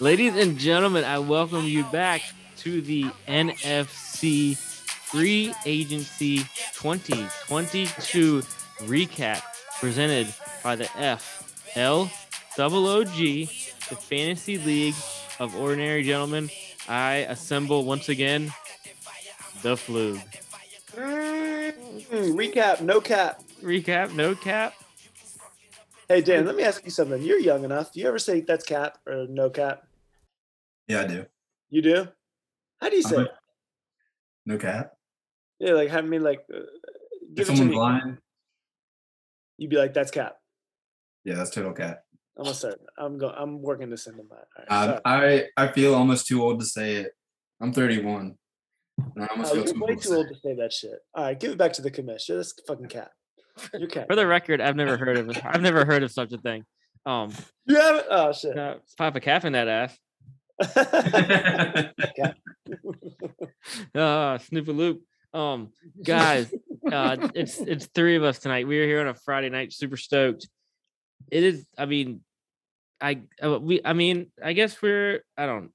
Ladies and gentlemen, I welcome you back to the NFC Free Agency 2022 recap presented by the FLOOG, the Fantasy League of Ordinary Gentlemen. I assemble once again the FLOOG. Mm, recap, no cap. Recap, no cap. Hey Dan, let me ask you something. You're young enough. Do you ever say that's cap or no cap? Yeah, I do. You do? How do you say it? No cap. Yeah, like I me like uh, If give it to someone's me. lying, You'd be like, "That's cap." yeah, that's total cap. I'm gonna start. I'm going. I'm working to send them that. All right, I I feel almost too old to say it. I'm 31. And I almost Oh, feel you're too way old to too old say to say that shit. All right, give it back to the commission. That's fucking cap. You're cap. For the record, I've never heard of. I've never heard of such a thing. Um, you haven't. Oh shit. uh, pop a cap in that ass. Uh Snoop a loop. Um, guys, uh, it's it's three of us tonight. We are here on a Friday night, super stoked. It is. I mean, I uh, we. I mean, I guess we're. I don't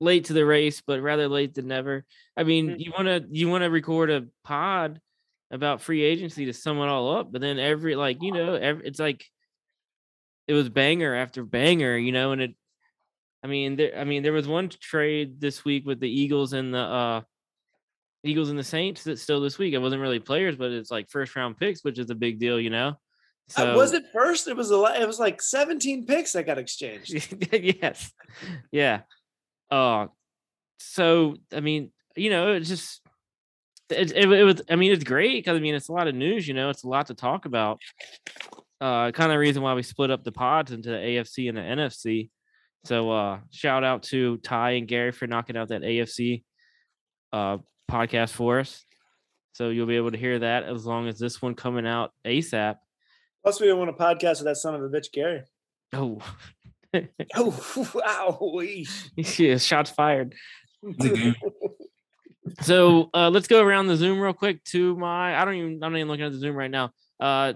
late to the race, but rather late than never. I mean, Mhm. you want to you want to record a pod about free agency to sum it all up, but then every like you know, every, it's like it was banger after banger, you know, and it. I mean, there. I mean, there was one trade this week with the Eagles and the uh Eagles and the Saints that's still this week. It wasn't really players, but it's like first round picks, which is a big deal, you know. Uh, was it first? It was a. lot- It was like 17 picks that got exchanged. yes, yeah. Uh so I mean, you know, it's just it, it, it was. I mean, it's great because I mean, it's a lot of news. You know, it's a lot to talk about. Uh, kind of reason why we split up the pods into the AFC and the NFC. So uh, shout out to Ty and Gary for knocking out that AFC uh podcast for us. So you'll be able to hear that as long as this one coming out ASAP. Plus, we don't want a podcast with that son of a bitch, Gary. Oh, Oh, ow. yeah, shots fired. It's a goon. So uh, let's go around the Zoom real quick to my. I don't even. I'm not even looking at the Zoom right now. Uh,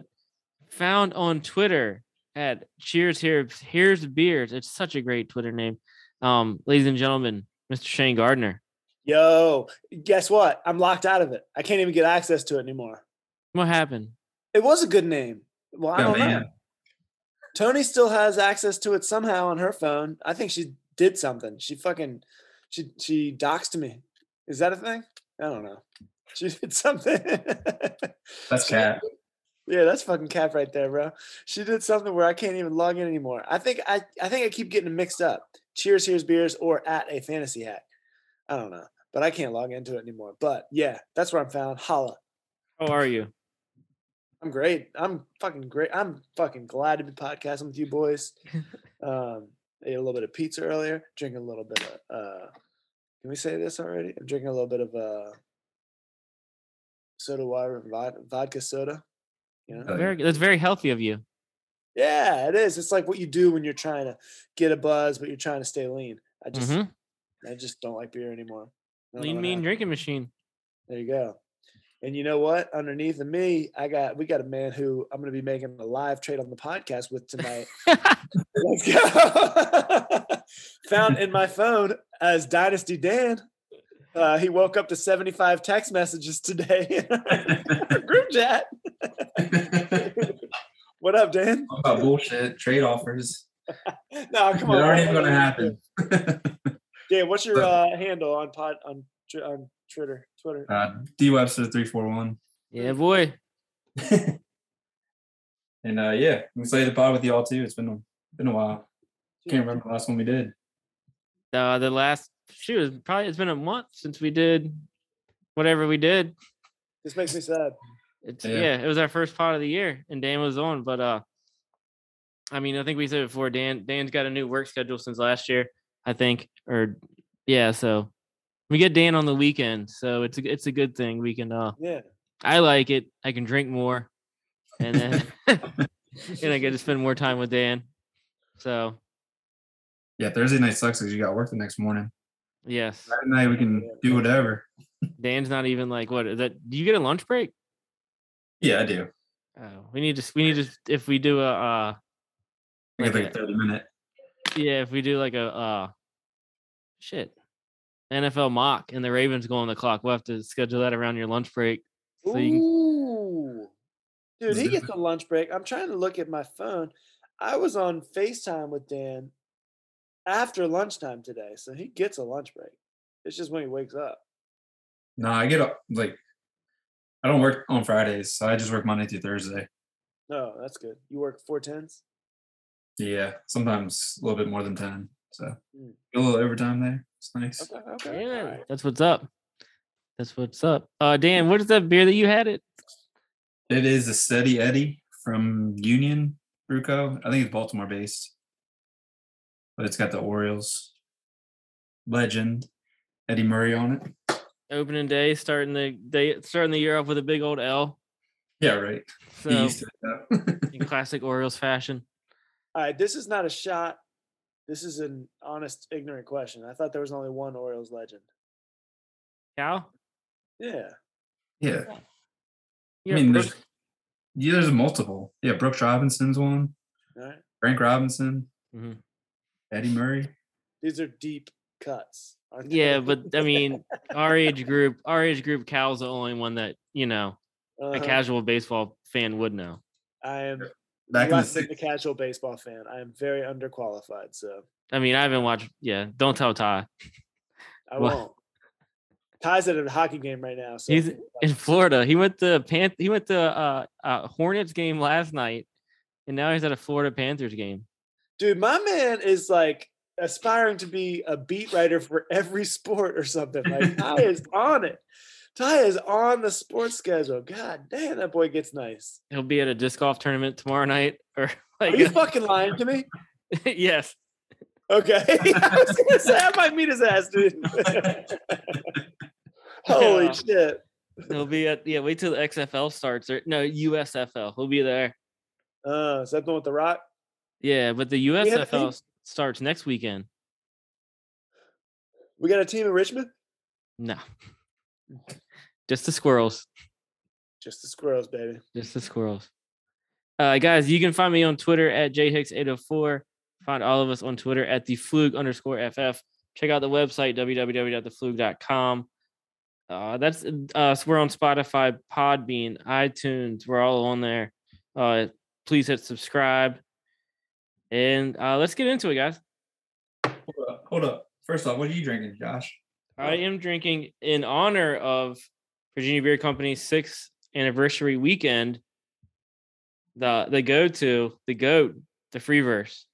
found on Twitter at Cheers Here. Here's beers. It's such a great Twitter name. Um, ladies and gentlemen, Mr. Shane Gardner. Yo, guess what? I'm locked out of it. I can't even get access to it anymore. What happened? It was a good name. Well, I Oh, don't know. Tony still has access to it somehow on her phone. I think she did something. She fucking she she doxed me. Is that a thing? I don't know. She did something. That's cat. Yeah, that's fucking cap right there, bro. She did something where I can't even log in anymore. I think I I think I keep getting mixed up. Cheers, here's beers, or at a fantasy hack. I don't know, but I can't log into it anymore. But yeah, that's where I'm found. Holla. How are you? I'm great. I'm fucking great. I'm fucking glad to be podcasting with you boys. Um, ate a little bit of pizza earlier. Drinking a little bit of. uh Can we say this already? I'm drinking a little bit of uh soda water, vodka soda. You know? Oh, yeah. Very. That's very healthy of you. Yeah, it is. It's like what you do when you're trying to get a buzz, but you're trying to stay lean. I just, Mhm. I just don't like beer anymore. I Lean mean happened. drinking machine. There you go. And you know what? Underneath of me, I got we got a man who I'm going to be making a live trade on the podcast with tonight. Let's go. Found in my phone as Dynasty Dan. Uh, he woke up to 75 text messages today. Group chat. what up, Dan? Talk about bullshit trade offers. No, come They're on. already man. going to happen. Dan, what's your uh, handle on pod on on Twitter? Twitter. uh, D Webster three four one. yeah, boy. And uh, yeah, we played the pod with y'all too. It's been a, been a while. Can't remember the last one we did. Uh, the last shoot is probably it's been a month since we did whatever we did. This makes me sad. It's Yeah. yeah. it was our first pot of the year, and Dan was on. But uh, I mean, I think we said before Dan Dan's got a new work schedule since last year. I think, or yeah, so we get Dan on the weekend, so it's a it's a good thing. We can uh, Yeah. I like it. I can drink more, and then and I get to spend more time with Dan. So Yeah, Thursday night sucks because you got work the next morning. Yes, Friday night we can do whatever. Dan's not even like what is that? Do you get a lunch break? Yeah, I do. Oh, we need to we need to if we do a uh Like like a thirty minute. yeah, if we do like a uh shit NFL mock and the Ravens go on the clock, we'll have to schedule that around your lunch break. So you can, Ooh. Dude, he gets a lunch break. I'm trying to look at my phone. I was on FaceTime with Dan after lunchtime today, so he gets a lunch break. It's just when he wakes up. No, I get up like I don't work on Fridays, so I just work Monday through Thursday. No, that's good. You work four tens? Yeah, sometimes a little bit more than ten. So Mm. a little overtime there. It's nice. Okay, okay. yeah, all right. that's what's up. That's what's up. Uh Dan, what is that beer that you had it? It is a Steady Eddie from Union Brew Co. I think it's Baltimore based, but it's got the Orioles legend Eddie Murray on it. Opening day, starting the day starting the year off with a big old L. Yeah, right. So He used to in classic Orioles fashion. All right, this is not a shot. This is an honest, ignorant question. I thought there was only one Orioles legend. Cal? Yeah. yeah. Yeah, I mean, Brooks- there's yeah, there's multiple. Yeah, Brooks Robinson's one. All right. Frank Robinson, Mhm. Eddie Murray. These are deep cuts. aren't they? Yeah, but I mean, our age group, our age group, Cal's the only one that you know a Uh-huh. casual baseball fan would know. I am Back in the less than a casual baseball fan. I am very underqualified, so I mean, I haven't watched. Yeah, don't tell Ty. I What? won't. Ty's at a hockey game right now. So He's in Florida. He went to Pan. He went to uh, uh Hornets game last night, and now he's at a Florida Panthers game. Dude, my man is like aspiring to be a beat writer for every sport or something. Like Ty is on it. Ty is on the sports schedule. God damn, that boy gets nice. He'll be at a disc golf tournament tomorrow night, or Are like you fucking lying to me? yes, Okay. I was gonna say I might meet his ass, dude. Holy Yeah. shit. he'll be at. Yeah, wait till the XFL starts. Or no, USFL. He'll be there. Uh, is that the one with the rock? Yeah, but the USFL starts next weekend. We got a team in Richmond? No, just the squirrels. Just the squirrels, baby. Just the squirrels. Uh, guys, you can find me on Twitter at jhicks804. Find all of us on Twitter at the floog underscore ff. Check out the website www.thefloog.com. Uh, that's uh, so we're on Spotify, Podbean, iTunes. We're all on there. Uh, please hit subscribe, and uh, let's get into it, guys. hold up, hold up. First off, what are you drinking, Josh? I am drinking in honor of Virginia Beer Company's sixth anniversary weekend. The the go to the goat the free verse.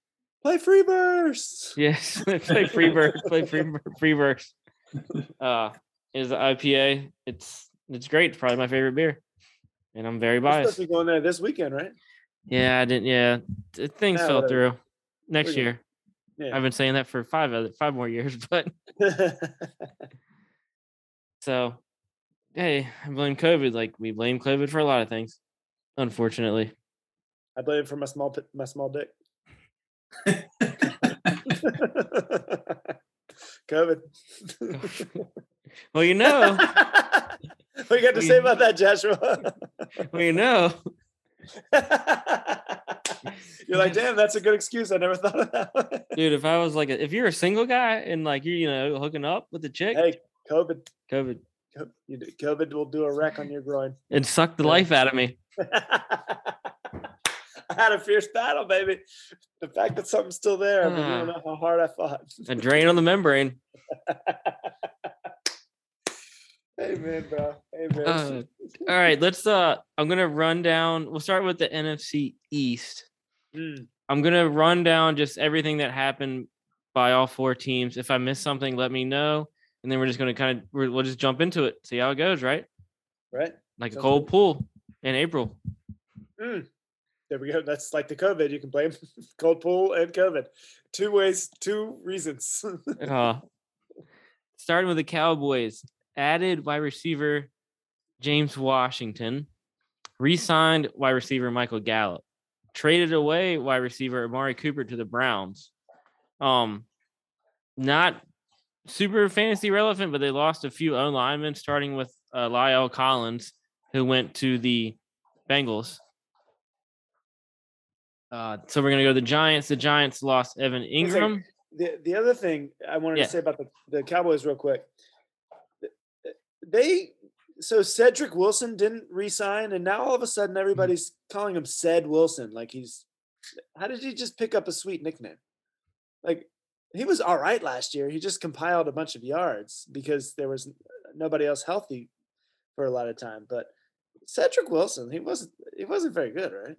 Play free burst. Yes, play free verse. Play free free verse. Uh, is the IPA. It's it's great. It's probably my favorite beer, and I'm very We're supposed biased. to be going there this weekend, right? Yeah, I didn't. Yeah, things fell whatever. through. Next year, Yeah. I've been saying that for five other five more years, but so hey, I blame COVID. Like we blame COVID for a lot of things, unfortunately. I blame it for my small my small dick. COVID. Well, you know, what you got to say about that, Joshua? well, you know, You're like, damn, that's a good excuse. I never thought of that. dude. If I was like, a, if you're a single guy and like you're, you know, hooking up with a chick, hey, COVID. COVID, Co- you do- COVID will do a wreck on your groin. it sucked the Yeah. life out of me. I had a fierce battle, baby. The fact that something's still there, I mean, you Ah. don't know how hard I fought. A drain on the membrane. Amen, bro. Amen. Uh, all right, let's. Uh, I'm gonna run down. We'll start with the NFC East. Mm, I'm gonna run down just everything that happened by all four teams. If I miss something, let me know, and then we're just gonna kind of we'll just jump into it, see how it goes, right? right? Like a cold good. pool in April. Mm. There we go. That's like the COVID. You can blame cold pool and COVID. Two ways, two reasons. Uh, starting with the Cowboys, added wide receiver James Washington, re-signed wide receiver Michael Gallup, traded away wide receiver Amari Cooper to the Browns. Um, not super fantasy relevant, but they lost a few O linemen, starting with uh, La'el Collins, who went to the Bengals. Uh, so we're gonna go to the Giants. The Giants lost Evan. Engram. The the other thing I wanted Yeah. to say about the, the Cowboys real quick. They so Cedrick Wilson didn't resign, and now all of a sudden mm-hmm. everybody's calling him Ced Wilson. Like he's how did he just pick up a sweet nickname? Like he was all right last year. He just compiled a bunch of yards because there was nobody else healthy for a lot of time. But Cedrick Wilson, he wasn't he wasn't very good, right?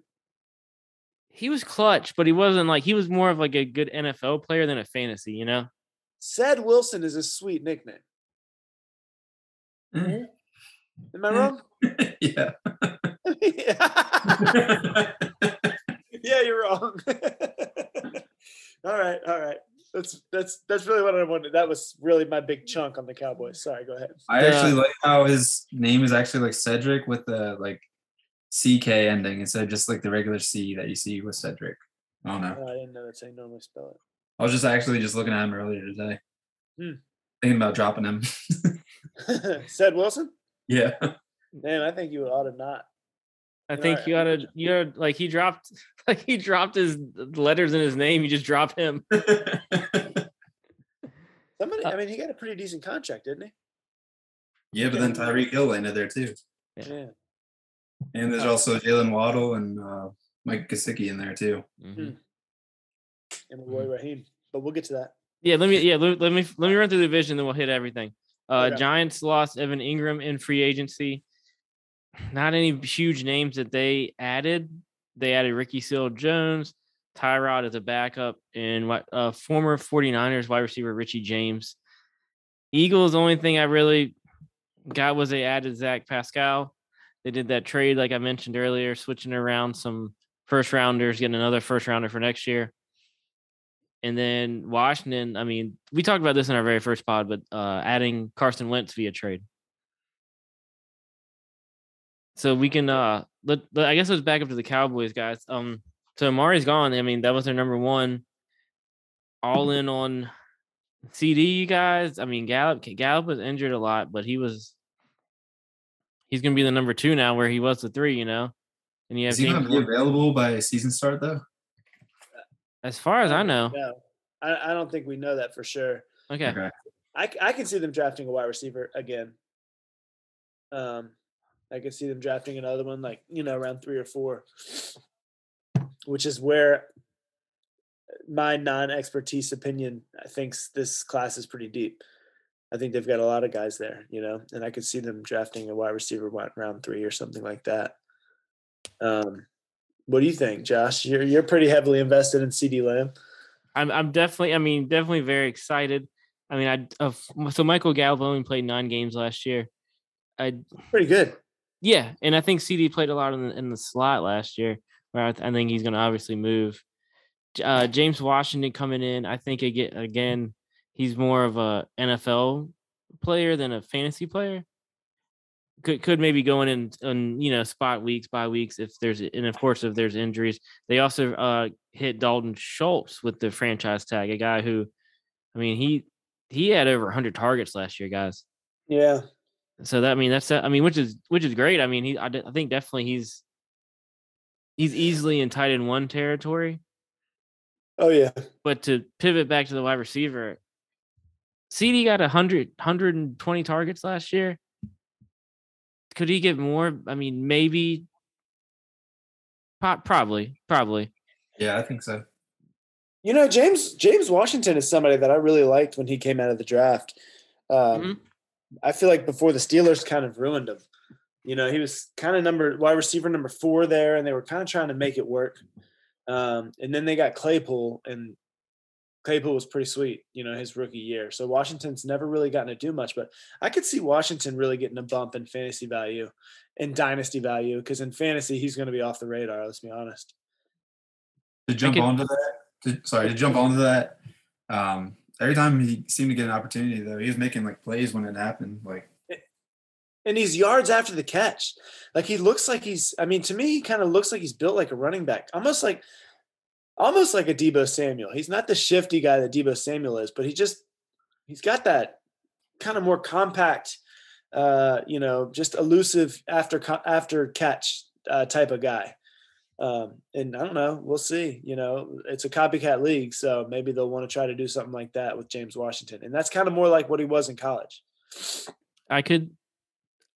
He was clutch, but he wasn't like he was more of like a good NFL player than a fantasy. You know. Ced Wilson is a sweet nickname. Mm. Am I wrong? yeah. yeah, you're wrong. all right, all right. That's that's that's really what I wanted. That was really my big chunk on the Cowboys. Sorry, go ahead. I actually like how his name is actually like Cedrick with the like CK ending instead of just like the regular C that you see with Cedric. I don't know. Oh, I didn't know that's how you normally spell it. I was just actually just looking at him earlier today. Hmm. Thinking about dropping him. It. Ced Wilson? yeah. Man, I think you ought to not. I think I- you ought to. You oughta like he dropped like he dropped his letters in his name. You just drop him. Somebody, Uh, I mean, he got a pretty decent contract, didn't he? yeah, but then Tyreek Hill landed there too. Yeah. Yeah. And there's also Jaylen Waddle and uh, Mike Gesicki in there too. Mhm. And my boy Raheem. But we'll get to that. Yeah, let me. Yeah, let, let me let me run through the division, then we'll hit everything. Uh, Okay. Giants lost Evan Engram in free agency. Not any huge names that they added. They added Ricky Seal Jones, Tyrod as a backup, and what uh, former 49ers wide receiver Richie James. Eagles, the only thing I really got was they added Zach Pascal. They did that trade, like I mentioned earlier, switching around some first rounders, getting another first rounder for next year. And then Washington, I mean, we talked about this in our very first pod, but uh, adding Carson Wentz via trade. So we can, uh, let, let- I guess let's back up to the Cowboys, guys. Um, so Amari's gone. I mean, that was their number one. All in on CeeDee, you guys. I mean, Gallup, Gallup was injured a lot, but he was, he's going to be the number two now, where he was the three, you know. And you have Is he gonna be available by season start though? As far as I know. No, I, I don't think we know that for sure. Okay. Okay. I, c- I can see them drafting a wide receiver again. Um, I could see them drafting another one, like you know, around three or four, which is where my non-expertise opinion thinks this class is pretty deep. I think they've got a lot of guys there, you know, and I could see them drafting a wide receiver wa- round three or something like that. Um, what do you think, Josh? You're you're pretty heavily invested in CeeDee Lamb. I'm I'm definitely I mean definitely very excited. I mean I uh, so Michael Gallup only played nine games last year. I Pretty good. yeah, and I think CeeDee played a lot in the, in the slot last year. Where I, th- I think he's going to obviously move. Uh, James Washington coming in, I think again again he's more of a NFL player than a fantasy player. Could could maybe go in and, and you know spot weeks by weeks if there's and of course if there's injuries. They also uh hit Dalton Schultz with the franchise tag, a guy who, I mean he he had over 100 targets last year, guys. Yeah. So that I mean that's I mean which is which is great. I mean he I, d- I think definitely he's he's easily in tight end one territory. Oh yeah. But to pivot back to the wide receiver, CeeDee got 100 120 targets last year. Could he get more? I mean maybe. Probably, probably. Yeah, I think so. You know, James James Washington is somebody that I really liked when he came out of the draft. Um, Mhm. I feel like before the Steelers kind of ruined him. You know, he was kind of number wide receiver number four there, and they were kind of trying to make it work. Um, and then they got Claypool, and Claypool was pretty sweet. You know, his rookie year. So Washington's never really gotten to do much, but I could see Washington really getting a bump in fantasy value and dynasty value because in fantasy he's going to be off the radar. Let's be honest. To jump could- onto that, to, sorry, to jump onto that. Um, every time he seemed to get an opportunity, though, he was making like plays when it happened. Like, and he's yards after the catch. Like he looks like he's. I mean, to me, he kind of looks like he's built like a running back, almost like, almost like a Deebo Samuel. He's not the shifty guy that Deebo Samuel is, but he just he's got that kind of more compact, uh, you know, just elusive after after catch uh, type of guy. Um, and I don't know, we'll see. You know, it's a copycat league, so maybe they'll want to try to do something like that with James Washington, and that's kind of more like what he was in college. I could.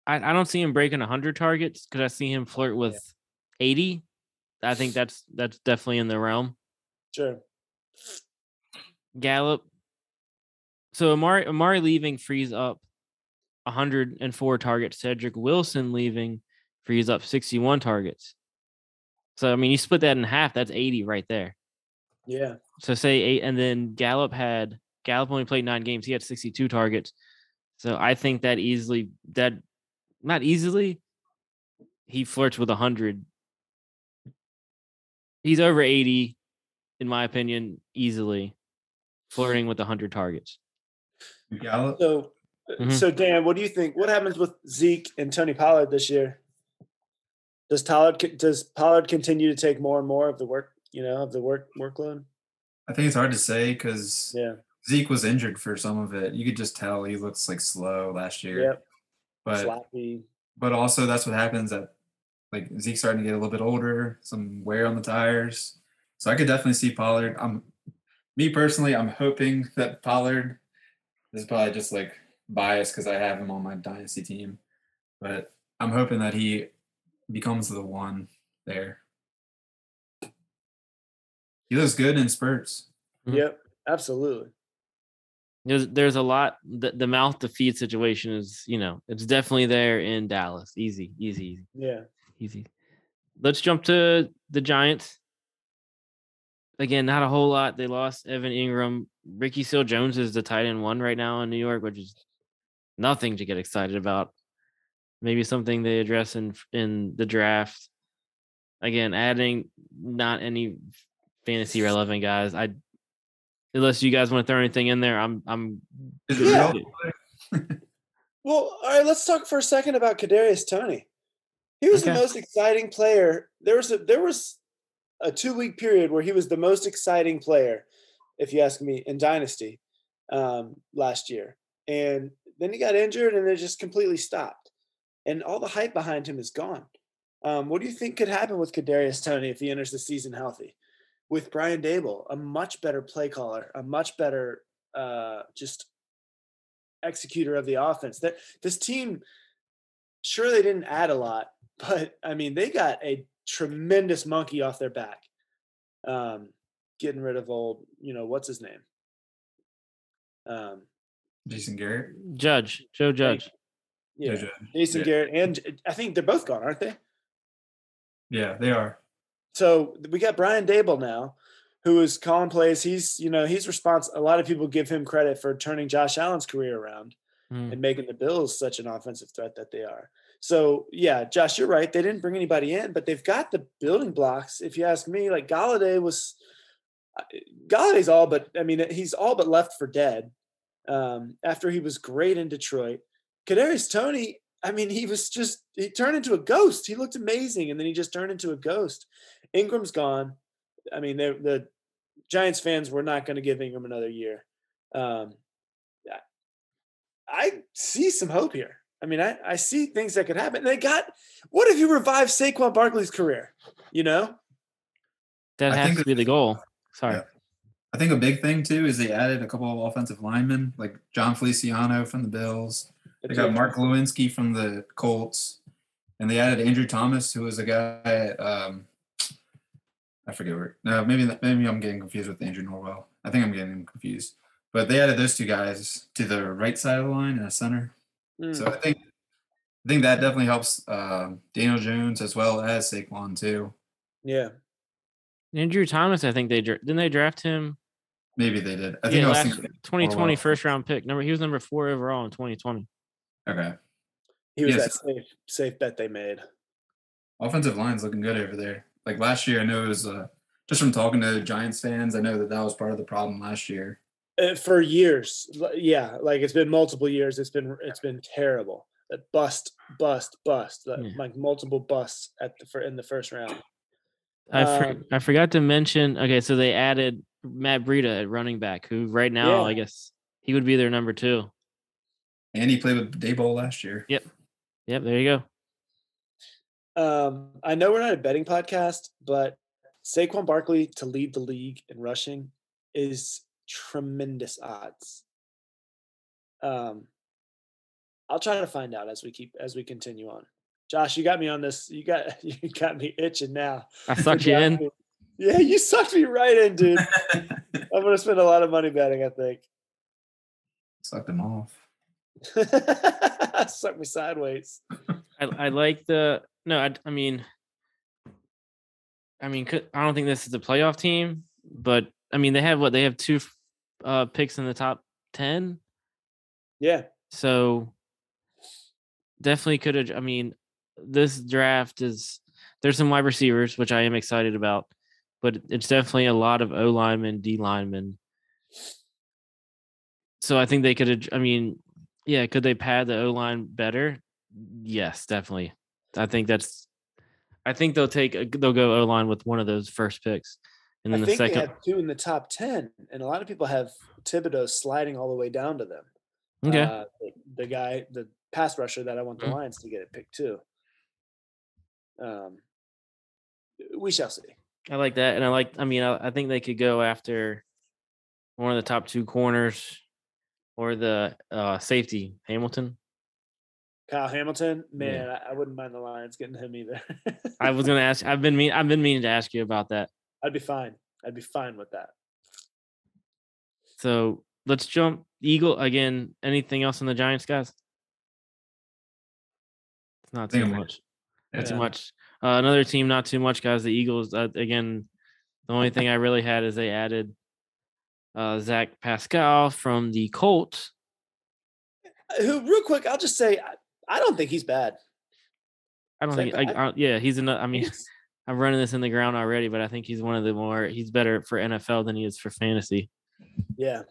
I, I don't see him breaking hundred targets because I see him flirt with eighty. I think that's that's definitely in the realm. Sure. Gallup. So Amari Amari leaving frees up 104 targets. Cedrick Wilson leaving frees up 61 targets. So I mean, you split that in half. That's 80 right there. Yeah. So say eight, and then Gallup had Gallup only played nine games. He had 62 targets. So I think that easily that not easily he flirts with 100. He's over 80 in my opinion easily flirting with 100 targets. Gallup. So, Mhm. so Dan, what do you think? What happens with Zeke and Tony Pollard this year? Does Pollard does Pollard continue to take more and more of the work? You know, of the work workload. I think it's hard to say because Yeah. Zeke was injured for some of it. You could just tell he looks like slow last year. Yep. But Sloppy. but also that's what happens at like Zeke's starting to get a little bit older, some wear on the tires. So I could definitely see Pollard. I'm me personally, I'm hoping that Pollard this is probably just like bias because I have him on my dynasty team. But I'm hoping that he becomes the one there. He looks good in spurts. Mhm. Yep. Absolutely. There's there's a lot the, the mouth to feed situation is, you know, it's definitely there in Dallas. Easy, easy, easy, Yeah. Easy. Let's jump to the Giants. Again, not a whole lot. They lost Evan Engram. Ricky Seal Jones is the tight end one right now in New York, which is nothing to get excited about. Maybe something they address in in the draft. Again, adding not any fantasy relevant guys. I unless you guys want to throw anything in there, I'm I'm Is good it Yeah. with real? it. Well, all right. Let's talk for a second about Kadarius Toney. He was the most exciting player. There was a there was a two week period where he was the most exciting player, if you ask me, in Dynasty um, last year. And then he got injured, and it just completely stopped. And all the hype behind him is gone. Um, what do you think could happen with Kadarius Toney if he enters the season healthy? With Brian Daboll, a much better play caller, a much better uh, just executor of the offense. That this team, sure they didn't add a lot, but I mean they got a tremendous monkey off their back. Um, getting rid of old, you know, what's his name? Um, Jason Garrett. Judge, Joe Judge. yeah, Jojo. Jason Yeah. Garrett, and I think they're both gone, aren't they? Yeah, they are. So we got Brian Daboll now, who is calling plays. He's, you know, he's responsible. A lot of people give him credit for turning Josh Allen's career around. Mm. and making the Bills such an offensive threat that they are. So yeah, Josh, you're right. They didn't bring anybody in, but they've got the building blocks. If you ask me, like Golladay was, uh, Golladay's all but I mean he's all but left for dead. Um, after he was great in Detroit, Kadarius Toney. I mean, he was just he turned into a ghost. He looked amazing, and then he just turned into a ghost. Engram's gone. I mean, the Giants fans were not going to give Engram another year. Um, I see some hope here. I mean, I, I see things that could happen. They got what if you revive Saquon Barkley's career? You know? That I has to be the goal. Sorry. Yeah. I think a big thing too is they added a couple of offensive linemen, like Jon Feliciano from the Bills. They got Mark Glowinski from the Colts, and they added Andrew Thomas, who was a guy. At, um, I forget where. No, maybe maybe I'm getting confused with Andrew Norwell. I think I'm getting confused. But they added those two guys to the right side of the line and a center. Mm, So I think I think that definitely helps uh, Daniel Jones as well as Saquon too. yeah. Andrew Thomas, I think they didn't they draft him. Maybe they did. I think yeah, I was last 2020 first round pick. Number he was number four overall in 2020. Okay, He was Yes. that safe safe bet they made. offensive line's looking good over there. Like last year, I know it was uh, just from talking to Giants fans. I know that that was part of the problem last year. Uh, for years. Yeah, like it's been multiple years. It's been it's been terrible. Uh, Bust, bust, bust. Like, Yeah. like multiple busts at the fir- in the first round. I for, Um, I forgot to mention. Okay, so they added Matt Breida at running back, who right now Yeah. I guess he would be their number two. And he played with Daboll last year. Yep yep, there you go. Um, I know we're not a betting podcast, but Saquon Barkley to lead the league in rushing is tremendous odds. Um, I'll try to find out as we keep as we continue on. Josh, you got me on this. You got you got me itching now. I sucked you in. Yeah, you sucked me right in, dude. I'm gonna spend a lot of money betting. I think. Suck them off. Suck me sideways. I, I like the no. I, I mean, I mean, could- I don't think this is a playoff team, but I mean, they have what they have two uh, picks in the top ten, Yeah, so definitely could have. I mean, this draft is there's some wide receivers which I am excited about, but it's definitely a lot of O linemen, D linemen. So I think they could have. I mean, yeah, could they pad the O line better? Yes, definitely. I think that's. I think they'll take. They'll go O line with one of those first picks, and I the think they second. have two in the top ten, and a lot of people have Thibodeaux sliding all the way down to them. Okay. Uh, the, the guy, the pass rusher that I want the Mhm. Lions to get it picked too. Um, we shall see. I like that, and I like. I mean, I, I think they could go after one of the top two corners, or the uh, safety Hamilton. Kyle Hamilton, Yeah. man, I, I wouldn't mind the Lions getting him either. I was gonna ask. I've been mean. I've been meaning to ask you about that. I'd be fine. I'd be fine with that. So let's jump Eagle again. Anything else on the Giants, guys? It's not too I'm much. Not Yeah. too much. Uh, another team, not too much, guys. The Eagles. Uh, again, the only thing I really had is they added uh, Zach Pascal from the Colts. Uh, Who, real quick, I'll just say, I, I don't think he's bad. I don't Zach think. I, Pa- I, yeah, he's another. I mean, He's- I'm running this in the ground already, but I think he's one of the more. He's better for NFL than he is for fantasy. yeah,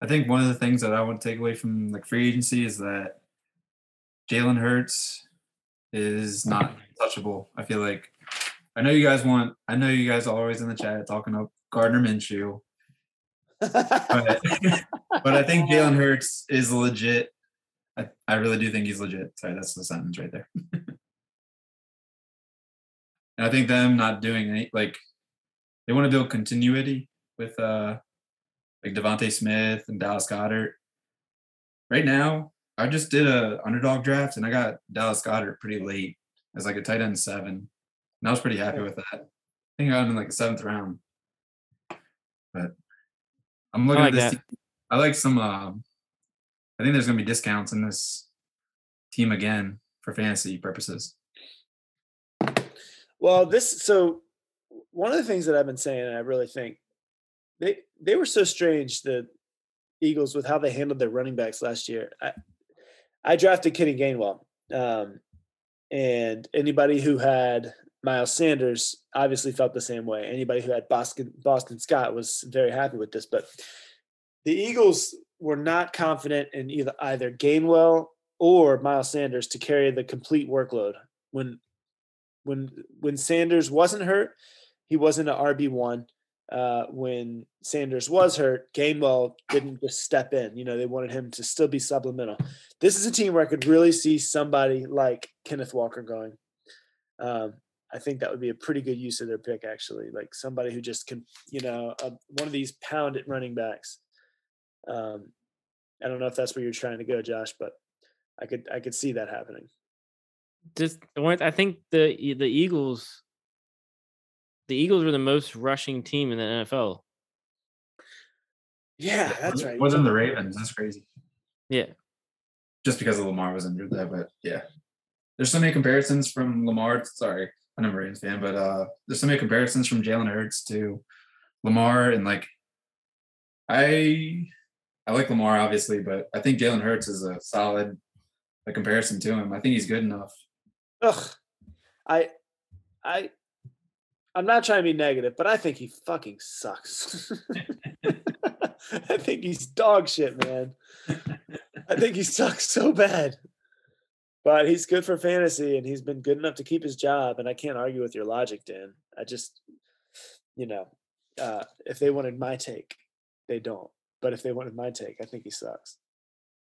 I think one of the things that I want to take away from like free agency is that Jalen Hurts is not touchable. I feel like I know you guys want. I know you guys are always in the chat talking up Gardner Minshew, but but I think Jalen Hurts is legit. I, I really do think he's legit. Sorry, that's the sentence right there. and I think them not doing any like they want to build continuity with uh like DeVonta Smith and Dallas Goedert. Right now, I just did a underdog draft and I got Dallas Goedert pretty late as like a tight end seven. And I was pretty happy with that. I think I got him in like the seventh round. But I'm looking like at this. team. I like some um I think there's gonna be discounts in this team again for fantasy purposes. Well, this so one of the things that I've been saying, and I really think they they were so strange the Eagles with how they handled their running backs last year. I I drafted Kenny Gainwell, um, and anybody who had Miles Sanders obviously felt the same way. Anybody who had Boston Boston Scott was very happy with this, but the Eagles were not confident in either either Gainwell or Miles Sanders to carry the complete workload when when when Sanders wasn't hurt, he wasn't an RB one. Uh, when Sanders was hurt, Gainwell didn't just step in. You know, they wanted him to still be supplemental. This is a team where I could really see somebody like Kenneth Walker going. Um, I think that would be a pretty good use of their pick, actually. Like somebody who just can, you know, uh, one of these pound it running backs. Um, I don't know if that's where you're trying to go, Josh, but I could I could see that happening. Just I think the the Eagles the Eagles were the most rushing team in the NFL. Yeah, that's right. Wasn't the Ravens? That's crazy. Yeah. Just because of Lamar was injured there, but yeah. There's so many comparisons from Lamar. Sorry, I'm a Ravens fan, but uh there's so many comparisons from Jalen Hurts to Lamar and like I I like Lamar obviously, but I think Jalen Hurts is a solid a comparison to him. I think he's good enough. Ugh. I I I'm not trying to be negative, but I think he fucking sucks. I think he's dog shit, man. I think he sucks so bad. But he's good for fantasy and he's been good enough to keep his job. And I can't argue with your logic, Dan. I just, you know, uh, if they wanted my take, they don't. But if they wanted my take, I think he sucks.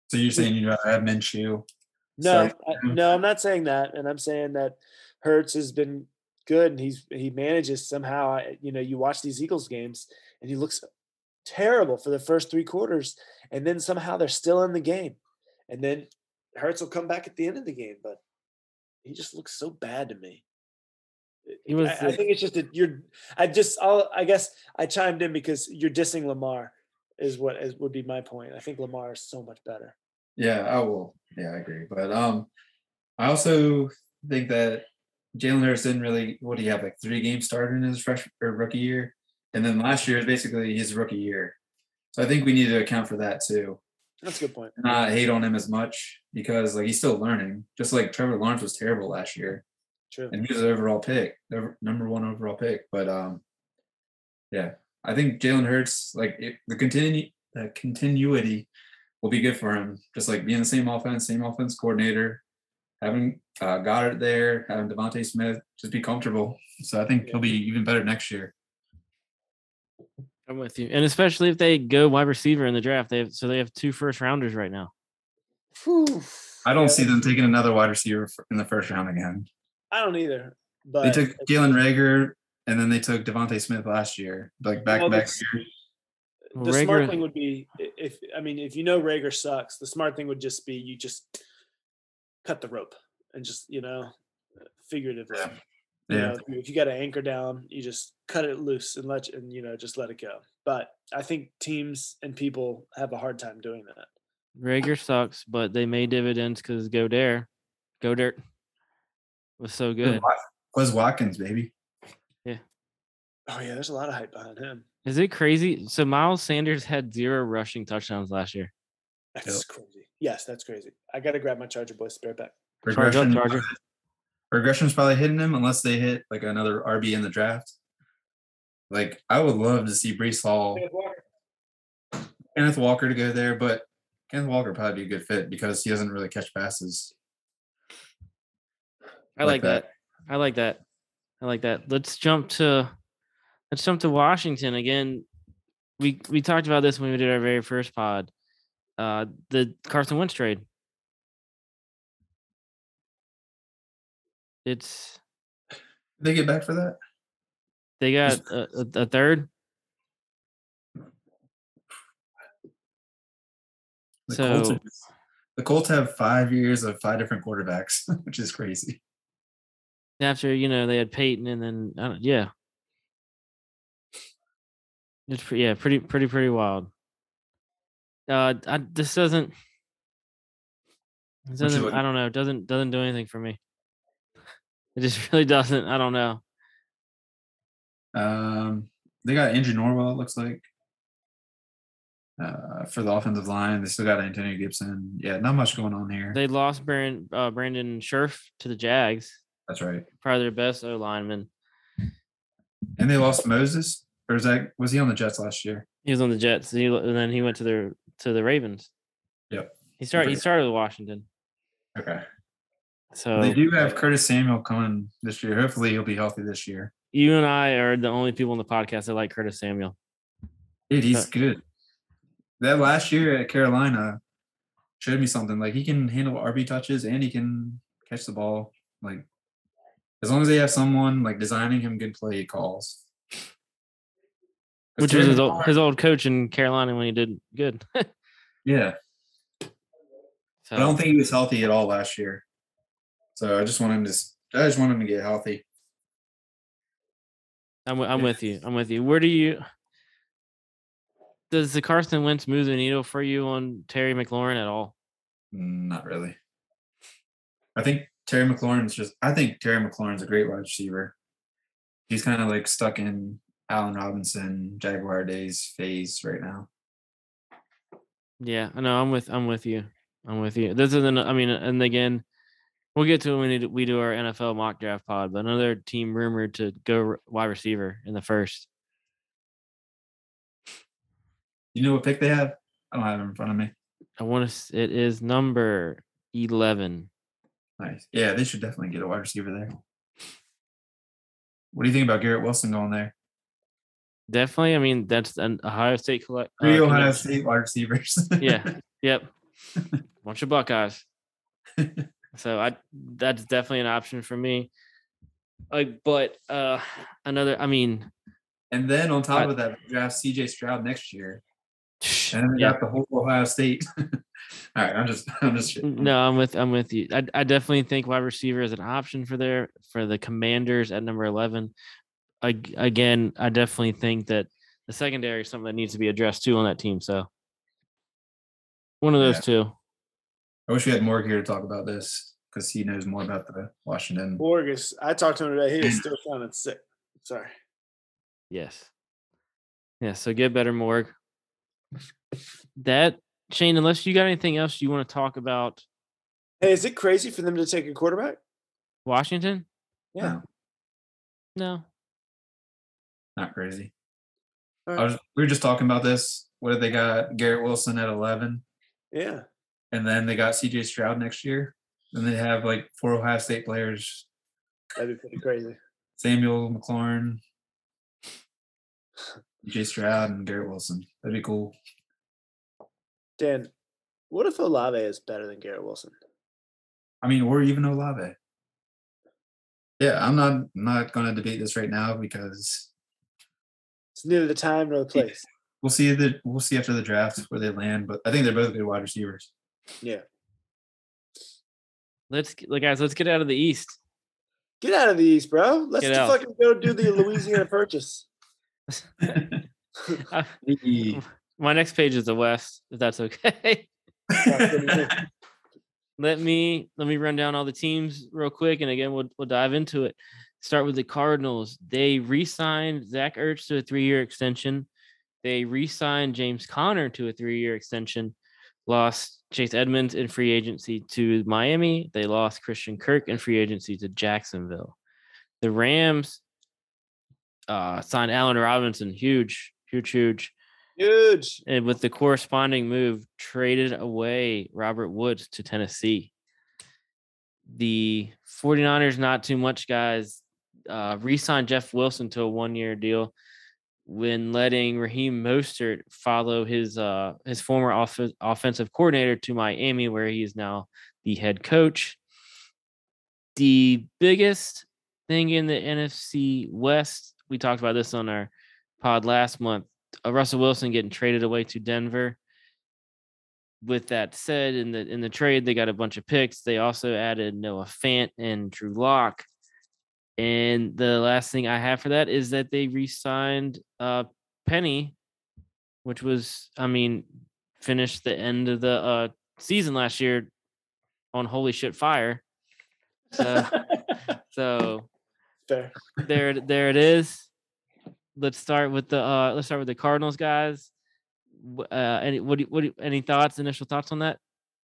So you're saying you know, I have Minshew No, So- I, mm. no, I'm not saying that, and I'm saying that Hurts has been good, and he's he manages somehow. I, you know, you watch these Eagles games, and he looks terrible for the first three quarters, and then somehow they're still in the game, and then Hurts will come back at the end of the game, but he just looks so bad to me. He was I, I think it's just that you're. I just. I'll, I guess I chimed in because you're dissing Lamar. Is what is, would be my point. I think Lamar is so much better. Yeah, I will. Yeah, I agree. But um, I also think that Jalen Hurts didn't really. What do you have like three games started in his freshman or rookie year, and then last year is basically his rookie year. So I think we need to account for that too. That's a good point. Not hate on him as much because like he's still learning. Just like Trevor Lawrence was terrible last year, True. and he was an overall pick, number one overall pick. But um, yeah, I think Jalen Hurts like it, the continue the continuity will be good for him. Just like being the same offense, same offense coordinator, having uh, Goedert there, having DeVonta Smith, just be comfortable. So I think he'll be even better next year. I'm with you, and especially if they go wide receiver in the draft, they have so they have two first rounders right now. Whew. I don't Yeah, see them taking another wide receiver in the first round again. I don't either. But They took Jalen Reagor and then they took DeVonta Smith last year, like back to Well, back years. Well, the smart thing would be if I mean if you know Reagor sucks, the smart thing would just be you just cut the rope and just you know figuratively. Yeah. You Yeah. know, if you- if you got to anchor down, you just cut it loose and let and you know just let it go. But I think teams and people have a hard time doing that. Reagor sucks, but they made dividends because Go Dare, Go Dirt was so good. Was Watkins, baby. Yeah. Oh yeah, there's a lot of hype behind him. Is it crazy? So Miles Sanders had zero rushing touchdowns last year. That's crazy. Yes, that's crazy. I got to grab my Charger boys. Spare back. Charge Regression, Charger. regression's probably hitting him unless they hit like another RB in the draft. Like I would love to see Breece Hall, Kenneth Walker to go there, but Kenneth Walker probably be a good fit because he doesn't really catch passes. I like that. I like that. I like that. Let's jump to let's jump to Washington again. We we talked about this when we did our very first pod. Uh the Carson Wentz trade. It's They get back for that. they got a, a, a third. The Colts, So- are- the Colts have five years of five different quarterbacks, which is crazy. after you know they had Peyton and then I don't, yeah, it's pre- yeah pretty pretty pretty wild. Uh, I, this doesn't. This doesn't. I don't know. Doesn't doesn't do anything for me. It just really doesn't. I don't know. Um, they got Andrew Norwell, it looks like. Uh, for the offensive line, they still got Antonio Gibson. Yeah, not much going on here. They lost Brandon uh, Brandon Scherff to the Jags, That's right. probably their best O lineman. And they lost Moses, or is that was he on the Jets last year? He was on the Jets, he, and then he went to their to the Ravens. Yep. He started. He started with Washington. Okay. So they do have Curtis Samuel coming this year. Hopefully, he'll be healthy this year. you and I are the only people on the podcast that like Curtis Samuel. Dude, he's good. That last year at Carolina showed me something. Like he can handle RB touches and he can catch the ball. Like as long as they have someone like designing him good play calls. Which was his old, his old coach in Carolina when he did good. Yeah, so I don't think he was healthy at all last year. So I just want him to. I just want him to get healthy. I'm I'm yeah. with you. I'm with you. Where do you does the Carson Wentz move the needle for you on Terry McLaurin at all? Not really. I think Terry McLaurin's just. I think Terry McLaurin's a great wide receiver. He's kind of like stuck in Allen Robinson Jaguar days phase right now. Yeah, I know. I'm with I'm with you. I'm with you. This isn't. I mean, and again, we'll get to it when we do, our NFL mock draft pod. But another team rumored to go wide receiver in the first. You know what pick they have? I don't have it in front of me. I want to. It is number eleven. Nice. Yeah, they should definitely get a wide receiver there. What do you think about Garrett Wilson going there? Definitely. I mean, that's an Ohio State collect. uh, Three Ohio connection. State wide receivers. Yeah. Yep. Bunch of Buckeyes. So I that's definitely an option for me. Like, but uh another, I mean, and then on top I- of that, draft CJ Stroud next year. And then yeah. got the whole Ohio State. All right, I'm just I'm just. No, I'm with I'm with you. I I definitely think wide receiver is an option for there for the Commanders at number eleven. I, again, I definitely think that the secondary is something that needs to be addressed too on that team. So one of those Yeah. two. I wish we had Morg here to talk about this because he knows more about the Washington. Borges, I talked to him today. He is still sounding sick. Sorry. Yes. Yeah. So get better, Morg. That Shane, unless you got anything else you want to talk about Hey, is it crazy for them to take a quarterback? Washington? Yeah. No, No. Not crazy. Right. was, we were just talking about this. What did they got? Garrett Wilson at 11, Yeah. and then they got CJ Stroud next year. And they have like four Ohio State players: That'd be pretty crazy. Samuel McLaurin, CJ Stroud, and Garrett Wilson. That'd be cool. Dan, what if Olave is better than Garrett Wilson? I mean, or even Olave. Yeah, I'm not I'm not going to debate this right now because It's neither the time nor the Yeah. place. we'll see the we'll see after the draft where they land. But I think they're both good wide receivers. Yeah. Let's get- like guys, let's get out of the East. Get out of the East, bro. Let's just fucking go do the Louisiana purchase. Uh, my next page is the West, if that's okay. let me let me run down all the teams real quick, and again we'll we'll dive into it. Start with the Cardinals. They re-signed Zach Ertz to a three-year extension. They re-signed James Conner to a three-year extension. Lost Chase Edmonds in free agency to Miami. They lost Christian Kirk in free agency to Jacksonville. The Rams uh, signed Allen Robinson, huge, huge, huge Huge. and with the corresponding move, traded away Robert Woods to Tennessee. The 49ers, not too much, guys, uh, re signed Jeff Wilson to a one year deal when letting Raheem Mostert follow his uh, his former off- offensive coordinator to Miami, where he is now the head coach. The biggest thing in the NFC West, we talked about this on our pod last month uh, Russell Wilson getting traded away to Denver. With that said, in the in the trade, they got a bunch of picks. They also added Noah Fant and Drew Lock. And the last thing I have for that is that they re-signed uh, Penny, which was, I mean, finished the end of the uh, season last year on holy shit fire. So, so Fair. there there it is. Let's start with the uh let's start with the Cardinals guys. Uh any what do you, what do you, any thoughts, initial thoughts on that?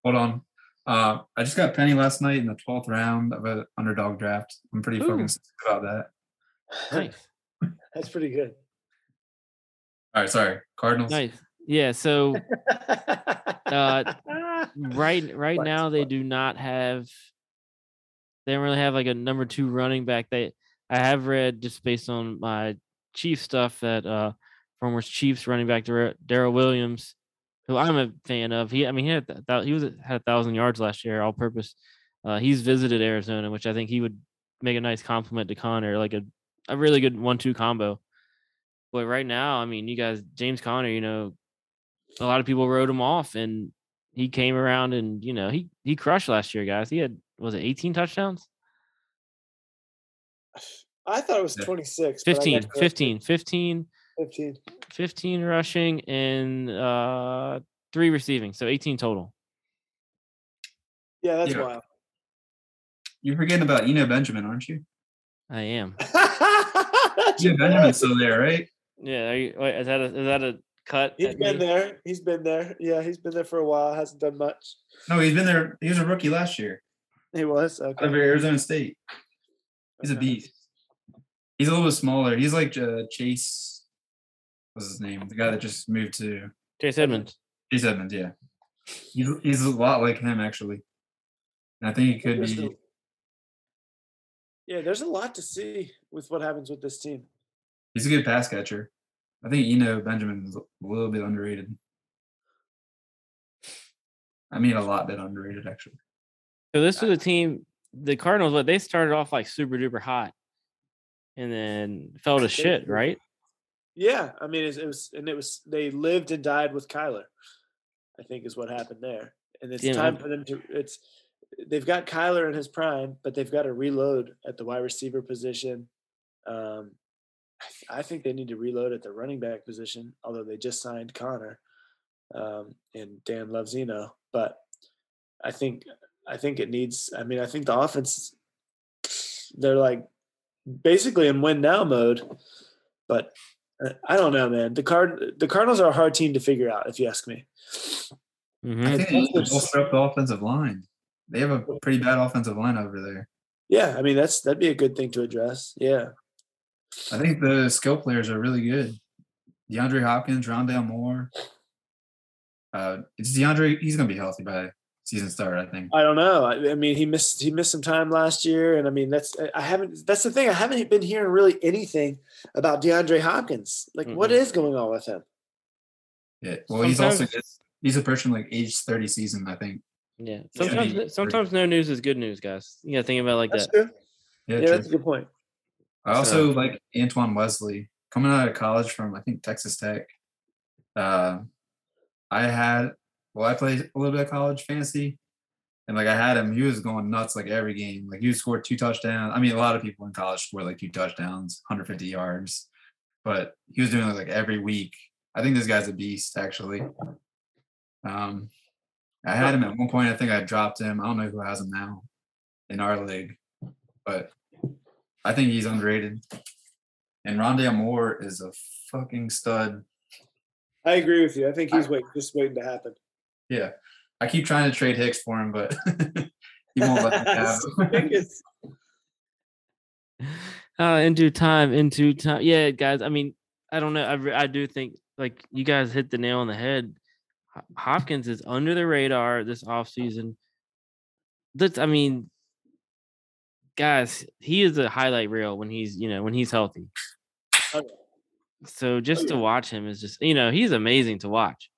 Hold on. Uh, I just got Penny last night in the 12th round of an underdog draft. I'm pretty Ooh. fucking about that. Nice. That's pretty good. All right, sorry. Cardinals. nice. Yeah, so uh right right now they do not have they don't really have like a number two running back. They I have read just based on my Chief stuff that uh former Chiefs running back Dar- Darrel Williams, who I'm a fan of. He I mean he had th- thou- he was had a thousand yards last year all purpose. Uh, he's visited Arizona, which I think he would make a nice compliment to Conner, like a a really good one two combo. But right now, I mean, you guys, James Conner, you know, a lot of people wrote him off, and he came around and you know he he crushed last year, guys. He had was it 18 touchdowns? I thought it was 26. but I got 15, 15, 15, 15. 15 rushing and uh three receiving, so 18 total. Yeah, that's Yeah. wild. You're forgetting about Eno Benjamin, aren't you? I am. That's Eno right. Benjamin's still there, right? Yeah, are you, wait, is that a, is that a cut? He's been me? there. He's been there. Yeah, he's been there for a while. Hasn't done much. No, he's been there. He was a rookie last year He was. out of Okay. Arizona State. He's a beast. He's a little bit smaller. He's like uh, Chase. What's his name? The guy that just moved to Chase Edmonds. Chase Edmonds. Yeah, he's he's a lot like him actually. And I think he could There's be. the- Yeah, there's a lot to see with what happens with this team. He's a good pass catcher. I think Eno Benjamin is a little bit underrated. I mean, a lot bit underrated actually. So this was a team. The Cardinals, what they started off like super duper hot, and then fell to shit, right? Yeah, I mean, it, it was, and it was they lived and died with Kyler. I think is what happened there, and it's Yeah, time for them to. It's they've got Kyler in his prime, but they've got to reload at the wide receiver position. Um, I, I think they need to reload at the running back position, although they just signed Conner um, and Dan Lovzino. But I think I think it needs. I mean, I think the offense they're like basically in win now mode, but I don't know, man. The card the Cardinals are a hard team to figure out, if you ask me. hmm I think they need to bolster up the offensive line. They have a pretty bad offensive line over there. Yeah, I mean that's that'd be a good thing to address. Yeah, I think the skill players are really good. DeAndre Hopkins, Rondale Moore. Uh, it's DeAndre. He's gonna be healthy by season start. I think. I don't know. I, I mean, he missed he missed some time last year, and I mean that's I haven't. That's the thing. I haven't been hearing really anything about DeAndre Hopkins. Like, what Mm-mm. is going on with him? Yeah. Well, he's also Sometimes- good. he's approaching like age thirty season. I think. Yeah. Yeah, I Sometimes, mean, sometimes no news is good news, guys. You gotta think about it like That's that. true. Yeah. Yeah, true. that's a good point. I also So- like Antoine Wesley coming out of college from I think Texas Tech. Uh, I had well, I played a little bit of college fantasy, and like I had him. He was going nuts like every game. Like he scored two touchdowns. I mean, a lot of people in college score like two touchdowns, 150 yards, but he was doing it like every week. I think this guy's a beast, actually. Um, I had him at one point. I think I dropped him. I don't know who has him now in our league, but I think he's underrated. And Rondale Moore is a fucking stud. I agree with you. I think he's wait, just waiting to happen. Yeah. I keep trying to trade Hicks for him, but he won't let me have him. Uh, in due time, in due time. Yeah, guys. I mean, I don't know. I, re- I do think like you guys hit the nail on the head. Hopkins is under the radar this offseason. That's, I mean, guys, he is a highlight reel when he's, you know, when he's healthy. Oh. So just to yeah. watch him is just, you know, he's amazing to watch.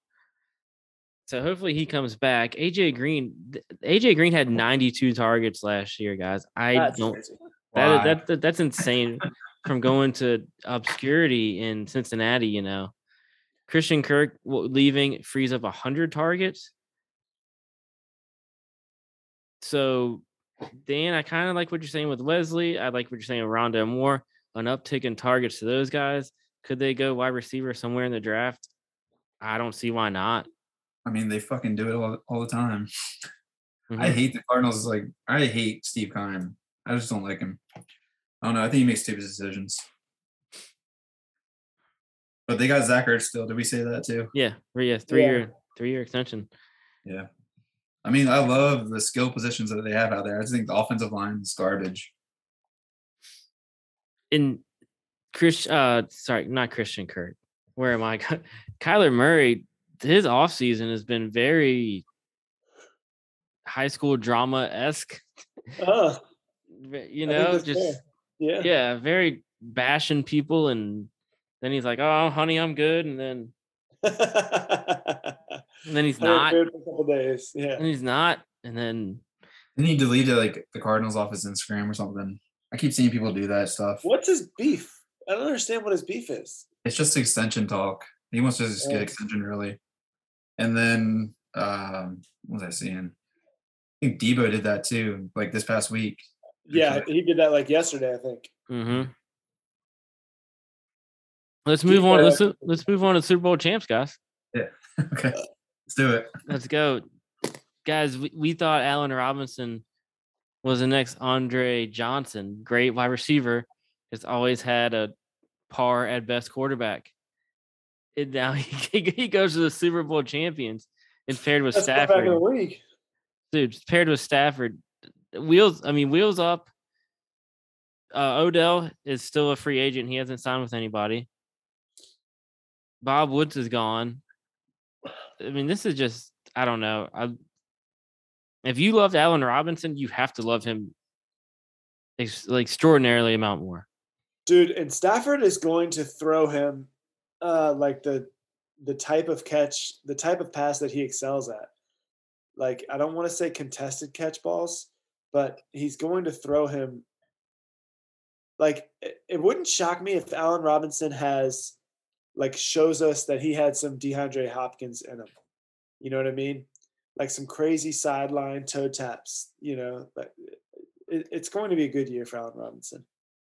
So hopefully he comes back. AJ Green, AJ Green had 92 targets last year, guys. I that's don't crazy. that is that, that that's insane from going to obscurity in Cincinnati, you know. Christian Kirk leaving frees up 100 targets. So, Dan, I kind of like what you're saying with Wesley. I like what you're saying with Rondale Moore. An uptick in targets to those guys. Could they go wide receiver somewhere in the draft? I don't see why not. I mean, they fucking do it all, all the time. I Mhm. hate the Cardinals. Like, I hate Steve Keim. I just don't like him. I don't know. I think he makes stupid decisions. But they got Zach Ertz still. Did we say that too? Yeah, three, yeah, three Yeah. year, three year extension. Yeah. I mean, I love the skill positions that they have out there. I just think the offensive line is garbage. in Chris, uh, sorry, not Christian Kirk. Where am I? Kyler Murray, his offseason has been very high school drama esque. Oh, uh, You know, just fair. yeah. yeah, very bashing people, and then he's like, "Oh, honey, I'm good," and then and then he's not, For a couple days. Yeah. and he's not, and then Then he deleted like the Cardinals off his Instagram or something. I keep seeing people do that stuff. What's his beef? I don't understand what his beef is. It's just extension talk. He wants to just get oh. extension really. And then um what was I seeing? I think Deebo did that too, like this past week. Yeah, he did that like yesterday, I think. mhm. let's move on. Let's let's move on to Super Bowl champs, guys. Yeah. Okay. Let's do it. Let's go. Guys, we, we thought Allen Robinson was the next Andre Johnson, great wide receiver. Has always had a par at best quarterback. And now he, he goes to the Super Bowl champions and paired with That's the of the Stafford. Dude, paired with Stafford. Wheels, I mean, wheels up. Uh, Odell is still a free agent. He hasn't signed with anybody. Bob Woods is gone. I mean, this is just I don't know. I if you loved Allen Robinson, you have to love him ex- like extraordinarily amount more. Dude, and Stafford is going to throw him uh like the the type of catch, the type of pass that he excels at. like I don't want to say contested catch balls, but he's going to throw him. Like it, it wouldn't shock me if Allen Robinson has, like, shows us that he had some DeAndre Hopkins in him. You know what I mean? Like some crazy sideline toe taps. You know, but it, it's going to be a good year for Allen Robinson.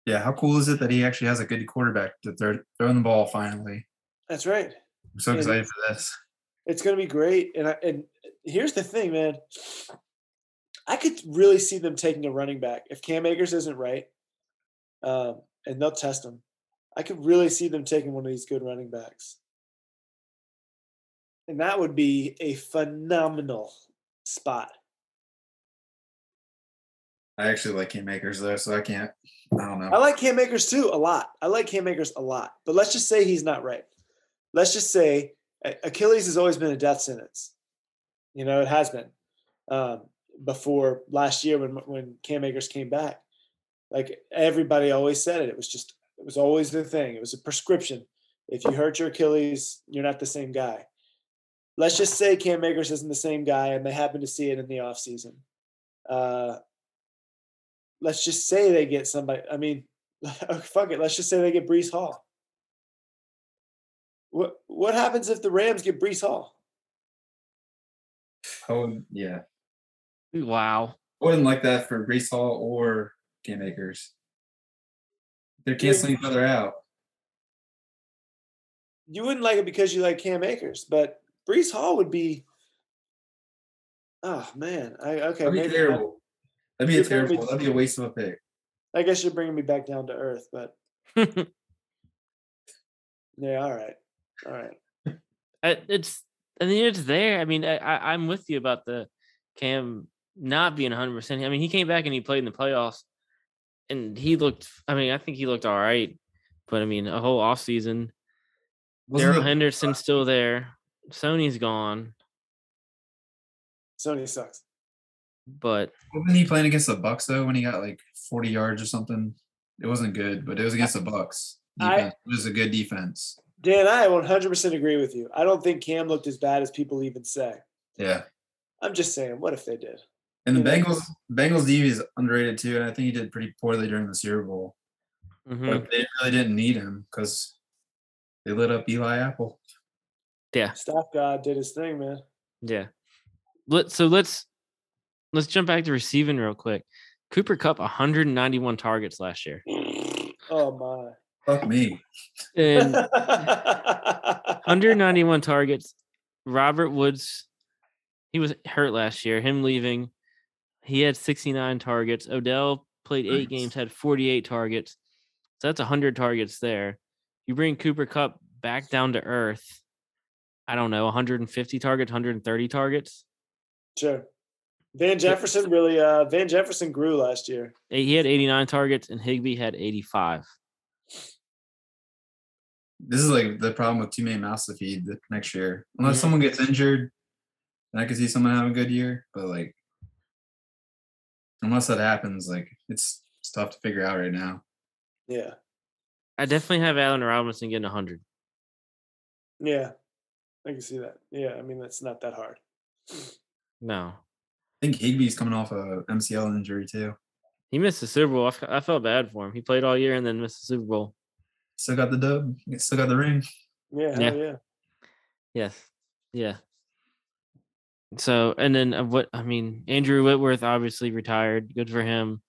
Yeah, how cool is it that he actually has a good quarterback that they're throwing the ball finally? That's right. I'm so And- excited for this. It's going to be great. And I, and here's the thing, man. I could really see them taking a running back if Cam Akers isn't right, um, and they'll test him. I could really see them taking one of these good running backs, and that would be a phenomenal spot. I actually like Cam Akers though, so I can't. I don't know. I like Cam Akers too a lot. I like Cam Akers a lot, but let's just say he's not right. Let's just say Achilles has always been a death sentence. You know, it has been um, before last year when when Cam Akers came back. Like everybody always said it. It was just it was always the thing. It was a prescription. If you hurt your Achilles, you're not the same guy. Let's just say Cam Akers isn't the same guy, and they happen to see it in the offseason. Uh, let's just say they get somebody. I mean, fuck it. Let's just say they get Breece Hall. What what happens if the Rams get Breece Hall? Oh yeah, Wow. I wouldn't like that for Breece Hall or Cam Akers. They're canceling each other out. You wouldn't like it because you like Cam Akers, but Breece Hall would be. Oh man, I okay. That'd maybe I- terrible. That'd be a You're be- terrible. That'd be a waste of a pick. I guess you're bringing me back down to earth, but yeah, all right, all right. I- it's I mean it's there. I mean I, I I'm with you about the Cam not being 100. percent I mean he came back and he played in the playoffs, and he looked. I mean I think he looked all right, but I mean a whole off season. Darrell the- Henderson's still there. Sony's gone, Sony sucks. But Wasn't he playing against the Bucks though when he got like 40 yards or something? It wasn't good, but it was against the Bucks. I- it was a good defense. Dan, I 100% agree with you. I don't think Cam looked as bad as people even say. Yeah. I'm just saying, what if they did? And the You know, Bengals Bengals D is underrated too, and I think he did pretty poorly during the Super Bowl. mhm, But they really didn't need him because they lit up Eli Apple. yeah, Staff God did his thing, man. yeah. Let so let's let's jump back to receiving real quick. Cooper Kupp 191 targets last year, Oh my. Fuck me. and 191 targets. Robert Woods, he was hurt last year. Him leaving, he had 69 targets. Odell played eight Nice. games, had 48 targets. So that's 100 targets there. You bring Cooper Kupp back down to earth. I don't know, 150 targets, 130 targets. Sure. Van Jefferson really uh Van Jefferson grew last year. He had 89 targets, and Higbee had 85. This is like the problem with too many mouths to feed the next year. Unless Yeah. someone gets injured, then I could see someone having a good year. But like, unless that happens, like it's, it's tough to figure out right now. Yeah. I definitely have Allen Robinson getting 100. Yeah. I can see that. Yeah, I mean that's not that hard. No, I think Higbee's coming off a MCL injury too. he missed the Super Bowl. I, I felt bad for him. He played all year and then missed the Super Bowl. Still got the dub. Still got the ring. Yeah, Yeah. yeah. Yes. Yeah. So, and then uh, what? I mean, Andrew Whitworth obviously retired. Good for him.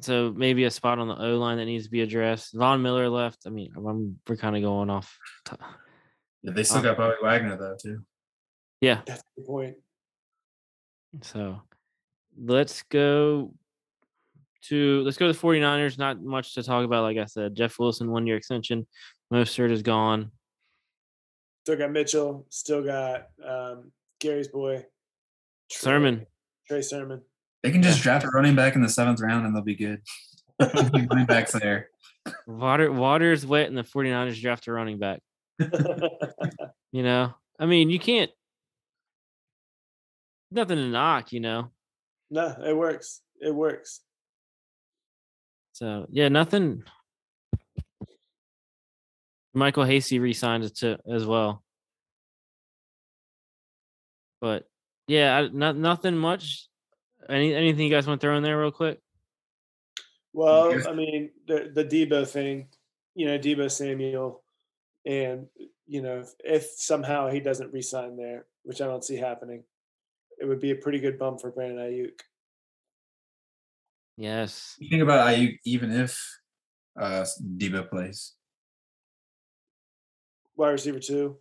So maybe a spot on the O line that needs to be addressed. Von Miller left. I mean, I'm, we're kind of going off. t- Yeah, they still Uh, got Bobby Wagner though too. Yeah. That's the point. So let's go to let's go to the 49ers. Not much to talk about. Like I said, Jeff Wilson one year extension. Mostert is gone. Still got Mitchell, still got um Gary's boy. Trey- Sermon. Trey Sermon. They can just draft a running back in the seventh round and they'll be good. running backs there. Water water is wet and the 49ers draft a running back. You know, I mean, you can't. Nothing to knock, you know. no, it works. It works. So yeah, nothing. JaMycal Hasty re-signed it to as well, but Yeah, I, not nothing much. Any anything you guys want to throw in there real quick? Well, I mean, the the Deebo thing, you know, Deebo Samuel, and you know, if, if somehow he doesn't resign there, which I don't see happening, it would be a pretty good bump for Brandon Aiyuk. Yes. You think about Aiyuk even if uh Deebo plays. Wide receiver two.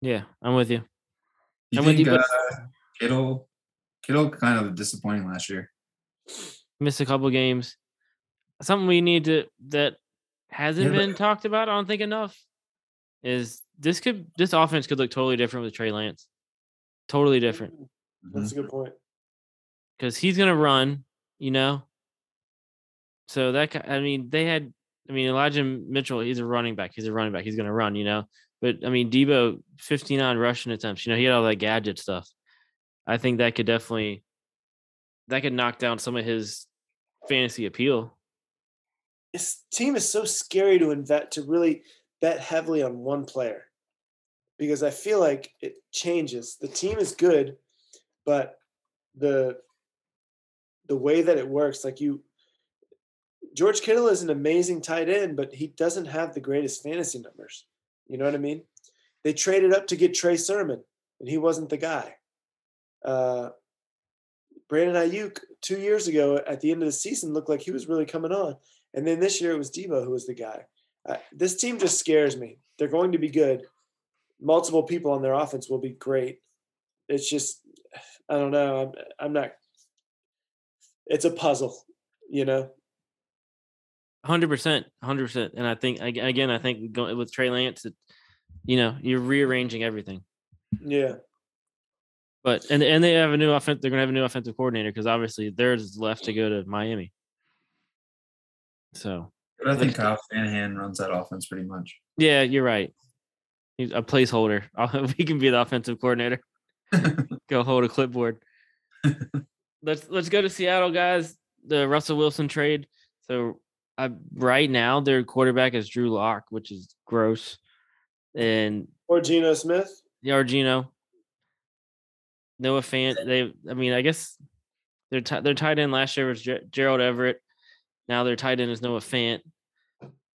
Yeah, I'm with you. You I'm with think you, uh, Kittle Kittle kind of disappointing last year. Missed a couple games. Something we need to that hasn't Yeah, but- been talked about. I don't think enough is this could this offense could look totally different with Trey Lance. Totally different That's Mm-hmm. a good point. because he's gonna run. You know. So that I mean they had I mean Elijah Mitchell he's a running back he's a running back he's gonna run you know but I mean Deebo 59 rushing attempts you know he had all that gadget stuff. I think that could definitely that could knock down some of his fantasy appeal. This team is so scary to invest to really bet heavily on one player because I feel like it changes. The team is good, but the the way that it works, like you George Kittle is an amazing tight end, but he doesn't have the greatest fantasy numbers. You know what I mean? They traded up to get Trey Sermon, and he wasn't the guy. Uh, Brandon Aiyuk two years ago at the end of the season looked like he was really coming on, and then this year it was Deebo who was the guy. Uh, this team just scares me. They're going to be good. Multiple people on their offense will be great. It's just, I don't know. I'm, I'm not. It's a puzzle, you know. Hundred percent, hundred percent, and I think again, I think with Trey Lance, it, you know, you're rearranging everything. Yeah, But and and they have a new offense. They're gonna have a new offensive coordinator because obviously theirs is left to go to Miami. So But I think Kyle Shanahan runs that offense pretty much. yeah, you're right. He's a placeholder. we can be the offensive coordinator. Go hold a clipboard. let's let's go to Seattle, guys. The Russell Wilson trade. So I, right now their quarterback is Drew Lock, which is gross, and or Geno Smith. Yargino. Noah Fant. They, I mean, I guess their ti- their tight end last year was Ger- Gerald Everett. Now their tight end is Noah Fant.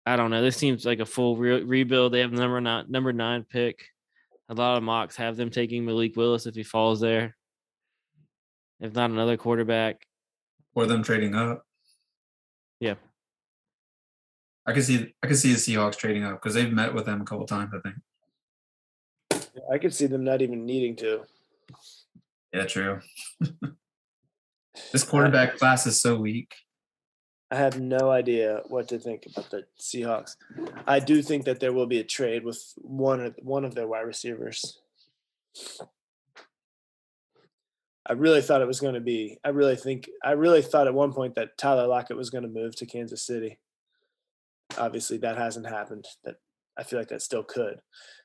I don't know. This seems like a full re- rebuild. They have number nine, number nine pick. A lot of mocks have them taking Malik Willis if he falls there. If not another quarterback. or them trading up. Yeah. I can see I can see the Seahawks trading up because they've met with them a couple times, I think. I could see them not even needing to. Yeah, true. this quarterback class is so weak. I have no idea what to think about the Seahawks. I do think that there will be a trade with one of one of their wide receivers. I really thought it was going to be. I really think. I really thought at one point that Tyler Lockett was going to move to Kansas City. Obviously, that hasn't happened. That I feel like that still could.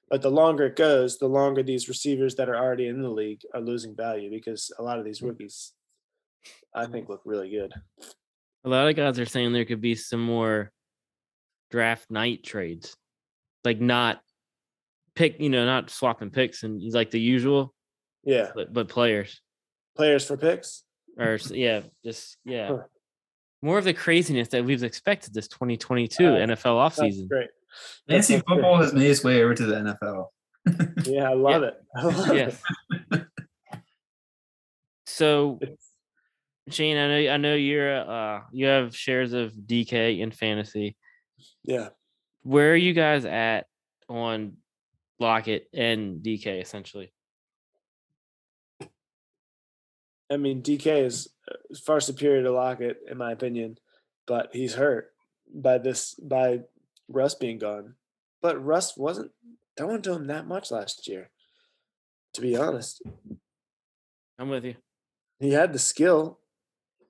But the longer it goes, the longer these receivers that are already in the league are losing value because a lot of these hmm. rookies, I think, look really good. A lot of guys are saying there could be some more draft night trades, like not pick, you know, not swapping picks and like the usual, Yeah, but but players players for picks. or yeah, just yeah, Huh. more of the craziness that we've expected this 2022 Uh, NFL offseason. great. That Fantasy great. football has made its way over to the NFL. Yeah, I love it. I love Yes. it. So It's- Shane, I know I know you're uh you have shares of DK in fantasy. Yeah. Where are you guys at on Lockett and DK essentially? I mean, DK is uh, far superior to Lockett, in my opinion, but he's hurt by this by Russ being gone. But Russ wasn't throwing to him that much last year. To be honest, I'm with you. he had the skill.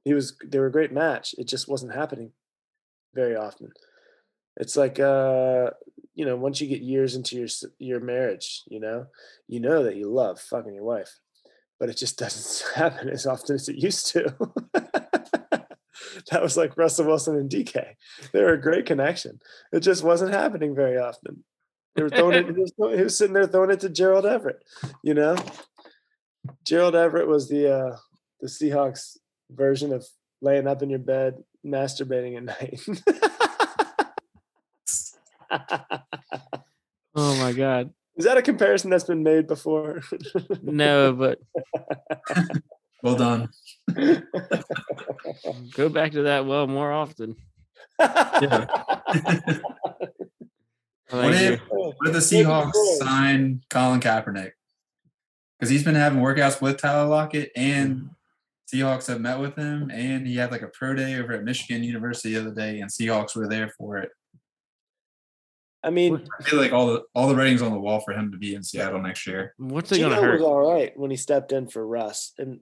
He was they were a great match. It just wasn't happening very often. It's like uh, you know, once you get years into your your marriage, you know, you know that you love fucking your wife, but it just doesn't happen as often as it used to. that was like Russell Wilson and DK. They were a great connection. It just wasn't happening very often. They were throwing it. He was, he was sitting there throwing it to Gerald Everett. You know, Gerald Everett was the uh, the Seahawks version of laying up in your bed masturbating at night. Oh my god. Is that a comparison that's been made before? No, but Well done. go back to that well more often. Yeah. Thank if- What if the Seahawks sign Colin Kaepernick? Because he's been having workouts with Tyler Lockett, and Seahawks have met with him, and he had like a pro day over at Michigan University the other day, and Seahawks were there for it. I mean, I feel like all the all the ratings on the wall for him to be in Seattle next year. What's it Geno gonna hurt? was all right when he stepped in for Russ, in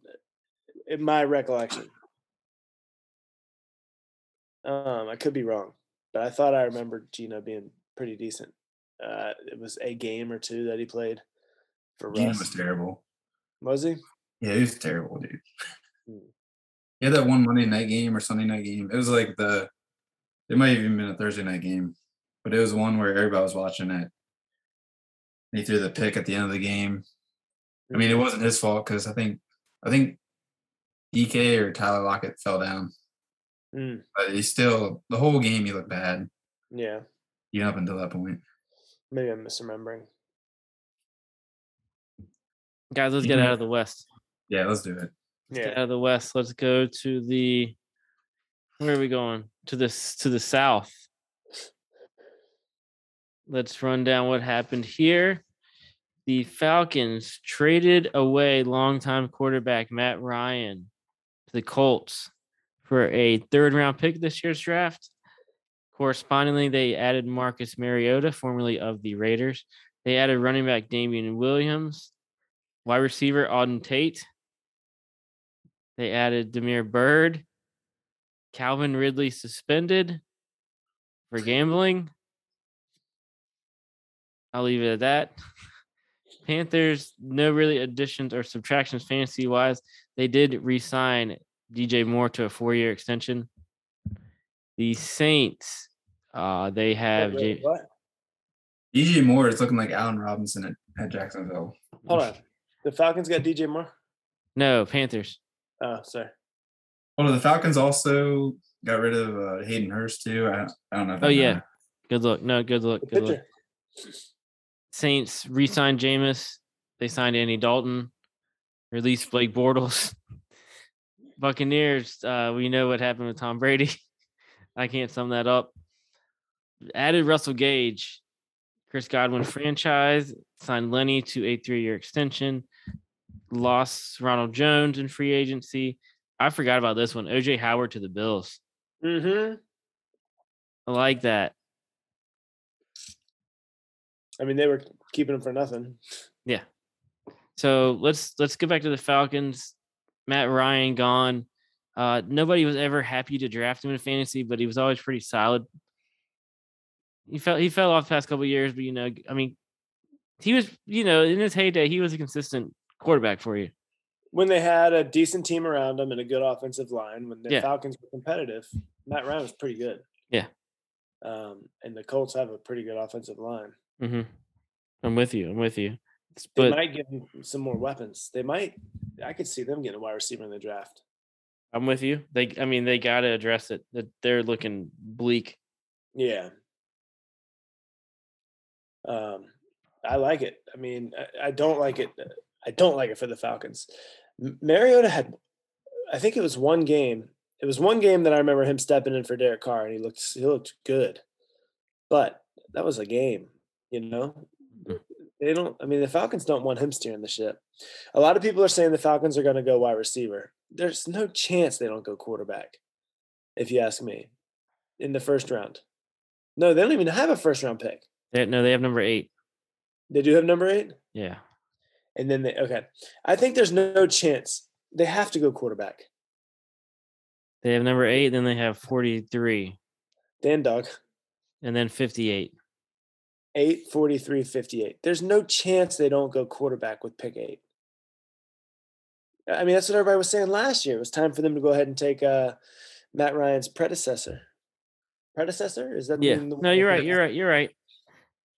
in my recollection. Um, I could be wrong, but I thought I remembered Geno being pretty decent. Uh, it was a game or two that he played for Geno Russ. was terrible. Was he? Yeah, he was terrible, dude. He had that one Monday night game or Sunday night game. It was like the it might have even been a Thursday night game, but it was one where everybody was watching it. He threw the pick at the end of the game. I mean, it wasn't his fault because I think I think DK or Tyler Lockett fell down, Mm, but he still the whole game he looked bad, yeah, even up until that point. maybe I'm misremembering. Guys, let's get Yeah. out of the West. Yeah, let's do it. Get out Yeah, of the West. Let's go to the where are we going? To this to the south. Let's run down what happened here. The Falcons traded away longtime quarterback Matt Ryan to the Colts for a third round pick this year's draft. Correspondingly, they added Marcus Mariota, formerly of the Raiders. They added running back Damien Williams, wide receiver Auden Tate. They added Damiere Byrd, Calvin Ridley suspended for gambling. I'll leave it at that. Panthers, no really additions or subtractions fantasy wise. They did re sign DJ Moore to a four year extension. The Saints, uh, they Wait, have wait, J- what? DJ Moore is looking like Allen Robinson at, at Jacksonville. Hold on. The Falcons got DJ Moore. no Panthers. Oh, sorry. Well, the Falcons also got rid of uh, Hayden Hurst too. I, I don't know. If Oh, yeah. matters. Good look. No, good look. The Good look. pitcher. Saints re-signed Jameis. They signed Andy Dalton. Released Blake Bortles. Buccaneers. Uh, we know what happened with Tom Brady. I can't sum that up. Added Russell Gage. Chris Godwin franchise signed Lenny to a three-year extension. Lost Ronald Jones in free agency. I forgot about this one. OJ Howard to the Bills. Mm-hmm. I like that. I mean, they were keeping him for nothing. Yeah. So let's let's get back to the Falcons. Matt Ryan gone. Uh, nobody was ever happy to draft him in fantasy, but he was always pretty solid. He fell he fell off the past couple of years, but you know, I mean, he was you know in his heyday he was a consistent quarterback for you. When they had a decent team around them and a good offensive line, when the Yeah. Falcons were competitive, Matt Ryan was pretty good. Yeah. Um, and the Colts have a pretty good offensive line. hmm I'm with you. I'm with you. They might give him some more weapons. They might. I could see them getting a wide receiver in the draft. I'm with you. They, I mean, they got to address it. That they're looking bleak. Yeah. Um, I like it. I mean, I, I don't like it. I don't like it for the Falcons. Mariota had, I think it was one game. It was one game that I remember him stepping in for Derek Carr, and he looked he looked good, but that was a game. You know, Mhm. they don't. I mean, the Falcons don't want him steering the ship. A lot of people are saying the Falcons are going to go wide receiver. There's no chance they don't go quarterback, if you ask me, in the first round. No, they don't even have a first round pick. They, no, they have number eight. They do have number eight, Yeah. And then they okay. I think there's no chance they have to go quarterback. They have number eight. Then they have 43, Dan Dog, and then 58. 8, 43, 58. There's no chance they don't go quarterback with pick eight. I mean, that's what everybody was saying last year. It was time for them to go ahead and take uh, Matt Ryan's predecessor. Predecessor? Is that Yeah. No, you're right. You're right. You're right.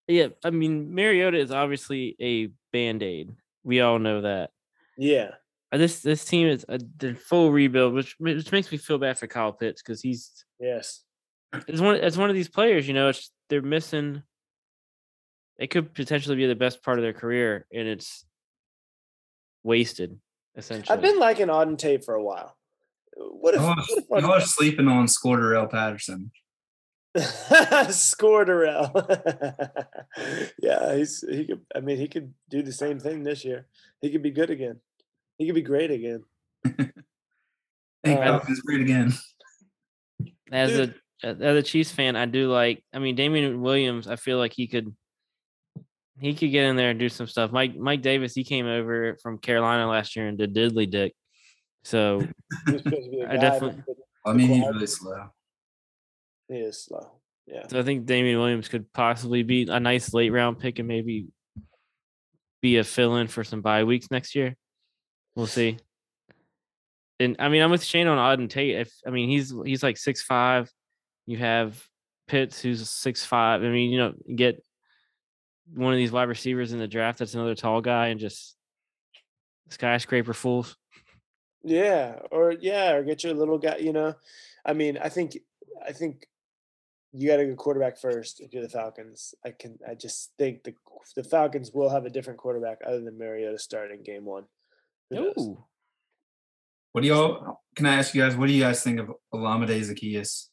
Yeah, I mean Mariota is obviously a band aid. We all know that. Yeah. Uh, This this team is a full rebuild, which which makes me feel bad for Kyle Pitts because he's Yes. it's one it's one of these players. You know, it's they're missing. It could potentially be the best part of their career, and it's wasted. Essentially, I've been liking Auden Tate for a while. What if, Y'all what are, y'all are sleeping on Scorderell Patterson. if Scorderell? yeah, he's he could. I mean, he could do the same thing this year. He could be good again. He could be great again. Thank Uh, God he's great again. as Dude. a as a Chiefs fan, I do like. I mean, Damien Williams. I feel like he could he could get in there and do some stuff. Mike Mike Davis. He came over from Carolina last year and did diddly dick. So He was supposed to be a I guy, definitely- I mean, he's really slow. He is slow. Yeah. So I think Damien Williams could possibly be a nice late round pick and maybe be a fill in for some bye weeks next year. We'll see. And I mean, I'm with Shane on Auden Tate. If I mean, he's he's like six five. You have Pitts, who's six five. I mean, you know, get one of these wide receivers in the draft that's another tall guy and just skyscraper fools. Yeah, or yeah, or get your little guy. You know, I mean, I think, I think you got to go quarterback first if you're the Falcons. I can, I just think the the Falcons will have a different quarterback other than Mariota starting game one. Ooh. What do y'all? Can I ask you guys? What do you guys think of Olamide Zaccheaus?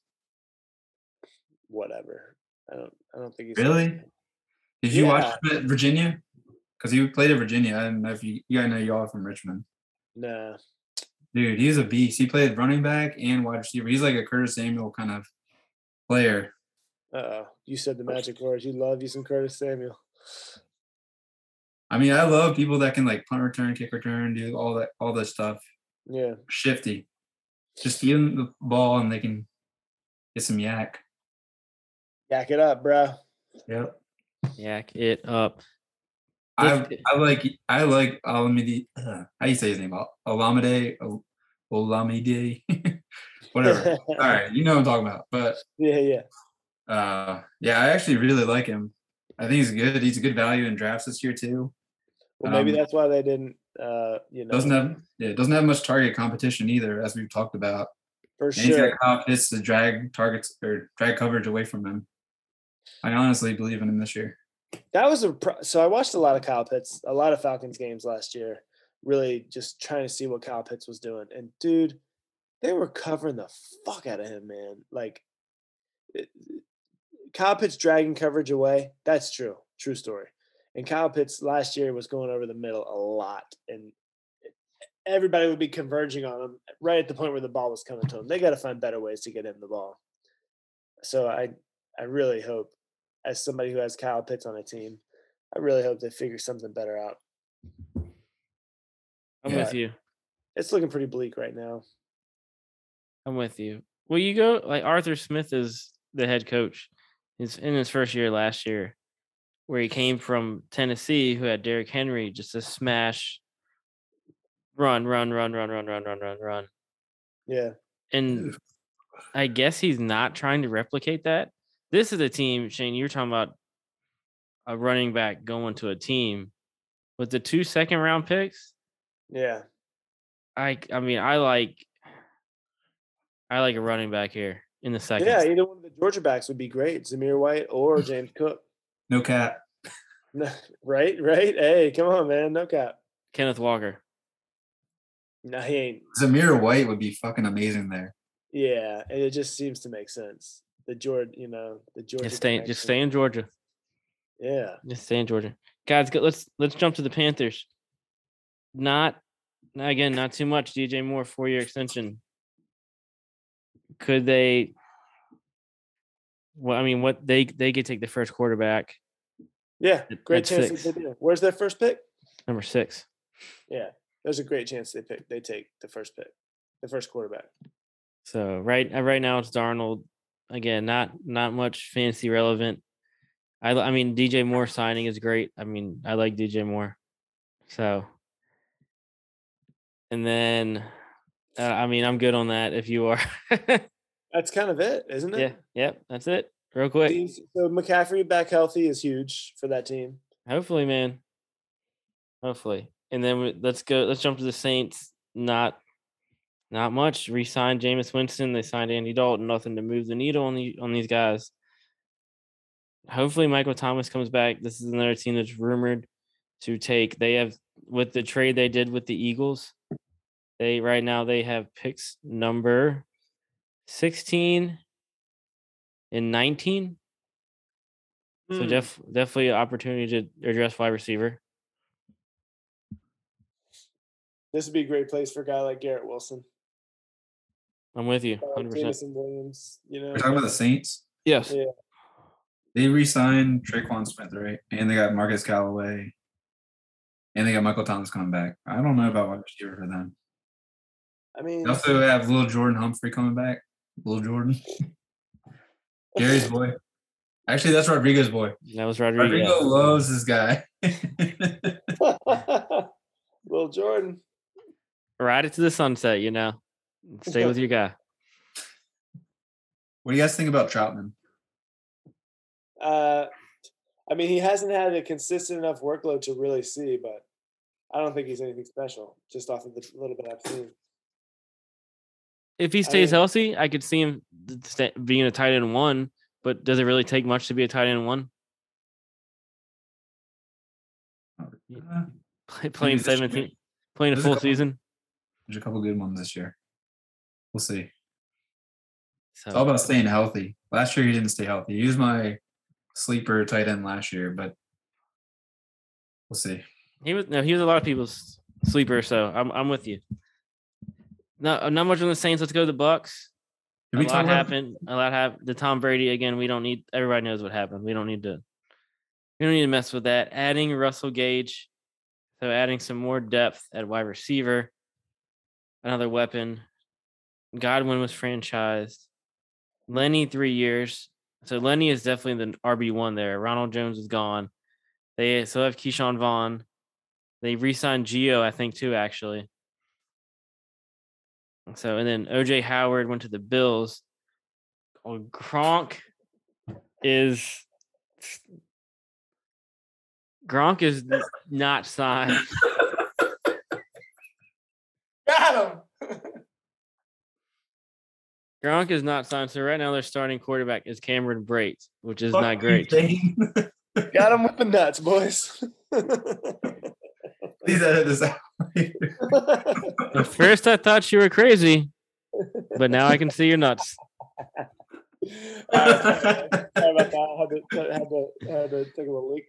Whatever. I don't. I don't think he's Really? Did you watch him at Virginia? Because he played at Virginia. I don't know if you. Yeah, I know y'all from Richmond. Nah. Dude, he's a beast. He played running back and wide receiver. He's like a Curtis Samuel kind of player. Uh oh. You said the magic words. You love you some Curtis Samuel. I mean, I love people that can like punt return, kick return, do all that, all that stuff. Yeah. Shifty. Just give them the ball and they can get some yak. Yak it up, bro. Yep. Yak it up. I I like I like Olamide. Uh, how you say his name? Ol- Olamide. Whatever. All right, you know what I'm talking about. But Yeah, yeah. uh, yeah, I actually really like him. I think he's good. He's a good value in drafts this year too. Well, maybe Um, that's why they didn't. Uh, you know, Doesn't have yeah, doesn't have much target competition either, as we've talked about. for And he's sure. got Pitts to drag targets or drag coverage away from him. I honestly believe in him this year. That was a pro- so I watched a lot of Kyle Pitts, a lot of Falcons games last year. Really, just trying to see what Kyle Pitts was doing, and dude, they were covering the fuck out of him, man. Like, it- Kyle Pitts dragging coverage away. That's true, true story. And Kyle Pitts last year was going over the middle a lot, and everybody would be converging on him right at the point where the ball was coming to him. They got to find better ways to get him the ball. So I, I really hope as somebody who has Kyle Pitts on a team, I really hope they figure something better out. I'm Yeah. with you. It's looking pretty bleak right now. I'm with you. Well, you go like Arthur Smith is the head coach. He's in his first year last year, where he came from Tennessee, who had Derrick Henry, just a smash, run, run, run, run, run, run, run, run, run. Yeah. And I guess he's not trying to replicate that. This is a team, Shane. You're talking about a running back going to a team with the two second round picks. Yeah. I I mean I like I like a running back here in the second. Yeah. Either one of the Georgia backs would be great. Zamir White or James Cook. No cap. No, right? Right? Hey, come on, man. No cap. Kenneth Walker. No, he ain't. Zamir White would be fucking amazing there. Yeah. And it just seems to make sense. The Georgia, you know, the Georgia. Just stay just stay in Georgia. Yeah. Just stay in Georgia. Guys, go, let's let's jump to the Panthers. Not again, not too much. DJ Moore, four year extension. Could they well, I mean, what they they could take the first quarterback, Yeah. Great chance they do. Where's their first pick? number six. Yeah. There's a great chance they pick. They take the first pick, the first quarterback. So right uh, right now it's Darnold. Again, not not much fancy relevant. I I mean DJ Moore signing is great. I mean I like DJ Moore. So and then uh, I mean I'm good on that if you are. That's kind of it, isn't it? yeah, yep, that's it. real quick. So McCaffrey back healthy is huge for that team. Hopefully, man. Hopefully, and then we, let's go. Let's jump to the Saints. Not, not much. Re-signed Jameis Winston. They signed Andy Dalton. Nothing to move the needle on the on these guys. Hopefully, Michael Thomas comes back. This is another team that's rumored to take. They have with the trade they did with the Eagles. They right now they have picks number sixteen and nineteen. So Hmm. def, definitely an opportunity to address wide receiver. This would be a great place for a guy like Garrett Wilson, I'm with you, hundred percent. Jameson Williams. You know, We're talking about the Saints. Yes. Yeah. They re-signed Tre'Quan Smith, right? And they got Marquez Callaway. And they got Michael Thomas coming back. I don't know about wide receiver for them. I mean, They also have little Jordan Humphrey coming back. Little Jordan. Gary's boy. Actually, that's Rodrigo's boy. That was Rodrigo. Rodrigo loves this guy. Little Jordan. Ride it to the sunset, you know. Stay with your guy. what do you guys think about Trautman? Uh, I mean, he hasn't had a consistent enough workload to really see, but I don't think he's anything special. Just off of the little bit I've seen. If he stays mean- healthy, I could see him being a tight end one. But does it really take much to be a tight end one? Uh, Playing year. seventeen, playing a There's a full couple- season. There's a couple good ones this year. We'll see. It's all about staying healthy. Last year he didn't stay healthy. He was my sleeper tight end last year, but we'll see. he was no, he was a lot of people's sleeper. So I'm I'm with you. No, uh, not much on the Saints. Let's go to the Bucs. Did a we lot talk about happened. A lot happened. The Tom Brady again. We don't need. Everybody knows what happened. We don't need to. We don't need to mess with that. Adding Russell Gage, so adding some more depth at wide receiver, another weapon. Godwin was franchised. Lenny three years. So Lenny is definitely the RB one there. Ronald Jones is gone. They still have Ke'Shawn Vaughn. They re-signed Gio, I think, too. Actually. So and then OJ Howard went to the Bills. Oh, Gronk is Gronk is not signed. Got him. Gronk is not signed. So right now their starting quarterback is Cameron Brate, which is Fuck not great. Got him with the nuts, boys. Please edit this out. At first I thought you were crazy, but now I can see you're nuts. Alright, sorry about that. I had to, had to, had to take a little leak.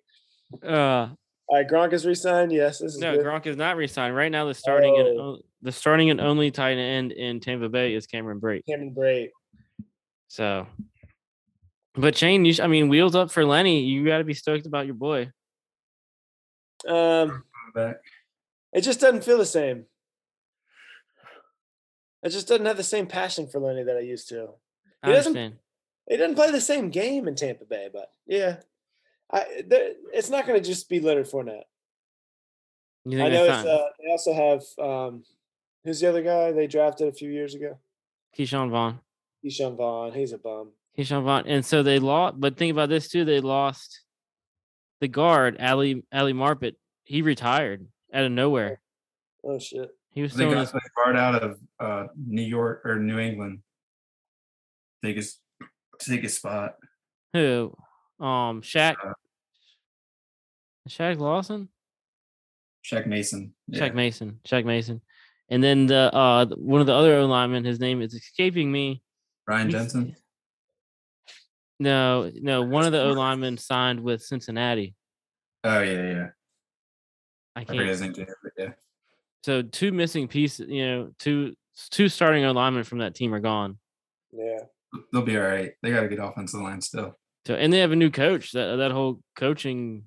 Uh All right, Gronk is re-signed. Yes, this is no, good. Gronk is not re-signed. Right now the starting and Oh. o- the starting and only tight end in Tampa Bay is Cameron Brate. Cameron Brate. So, but Shane, you sh- I mean, wheels up for Lenny. You got to be stoked about your boy. Um, Back. it just doesn't feel the same. It just doesn't have the same passion for Lenny that I used to. I He doesn't- understand. He doesn't play the same game in Tampa Bay, but yeah, I there, it's not going to just be Leonard Fournette. You I know it's, uh, they also have um, who's the other guy they drafted a few years ago? Ke'Shawn Vaughn? Ke'Shawn Vaughn. He's a bum. Ke'Shawn Vaughn, and so they lost. But think about this too: they lost the guard Ali Ali Marpet. He retired out of nowhere. Oh shit. He was They still in got his the guard out of uh, New York or New England. Take his take his spot. who? Um, Shaq. Uh, Shaq Lawson. Shaq Mason. Shaq Mason. Shaq Mason. And then the uh one of the other O linemen, his name is escaping me. Ryan He's- Jensen. No, no, one of the O linemen signed with Cincinnati. Oh yeah, yeah. I I can't. his name but Yeah. So two missing pieces. You know, two two starting alignment from that team are gone. Yeah. They'll be all right. They got a good offensive line still. So and they have a new coach. That that whole coaching.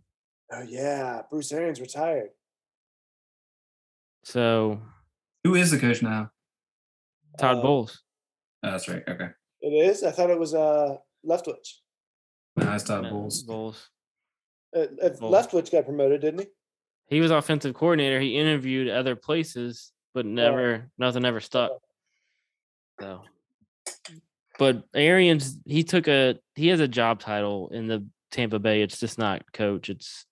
Oh yeah. Bruce Arians retired. So Who is the coach now? Todd Uh, Bowles. Oh, that's right. Okay. It is. I thought it was uh Leftwich. No, it's Todd No, Bowles. Bowles. Uh, uh, Bowles. Leftwich got promoted, didn't he? He was offensive coordinator. He interviewed other places, but never nothing ever stuck. So but Arians, he took a he has a job title in the Tampa Bay. It's just not coach. It's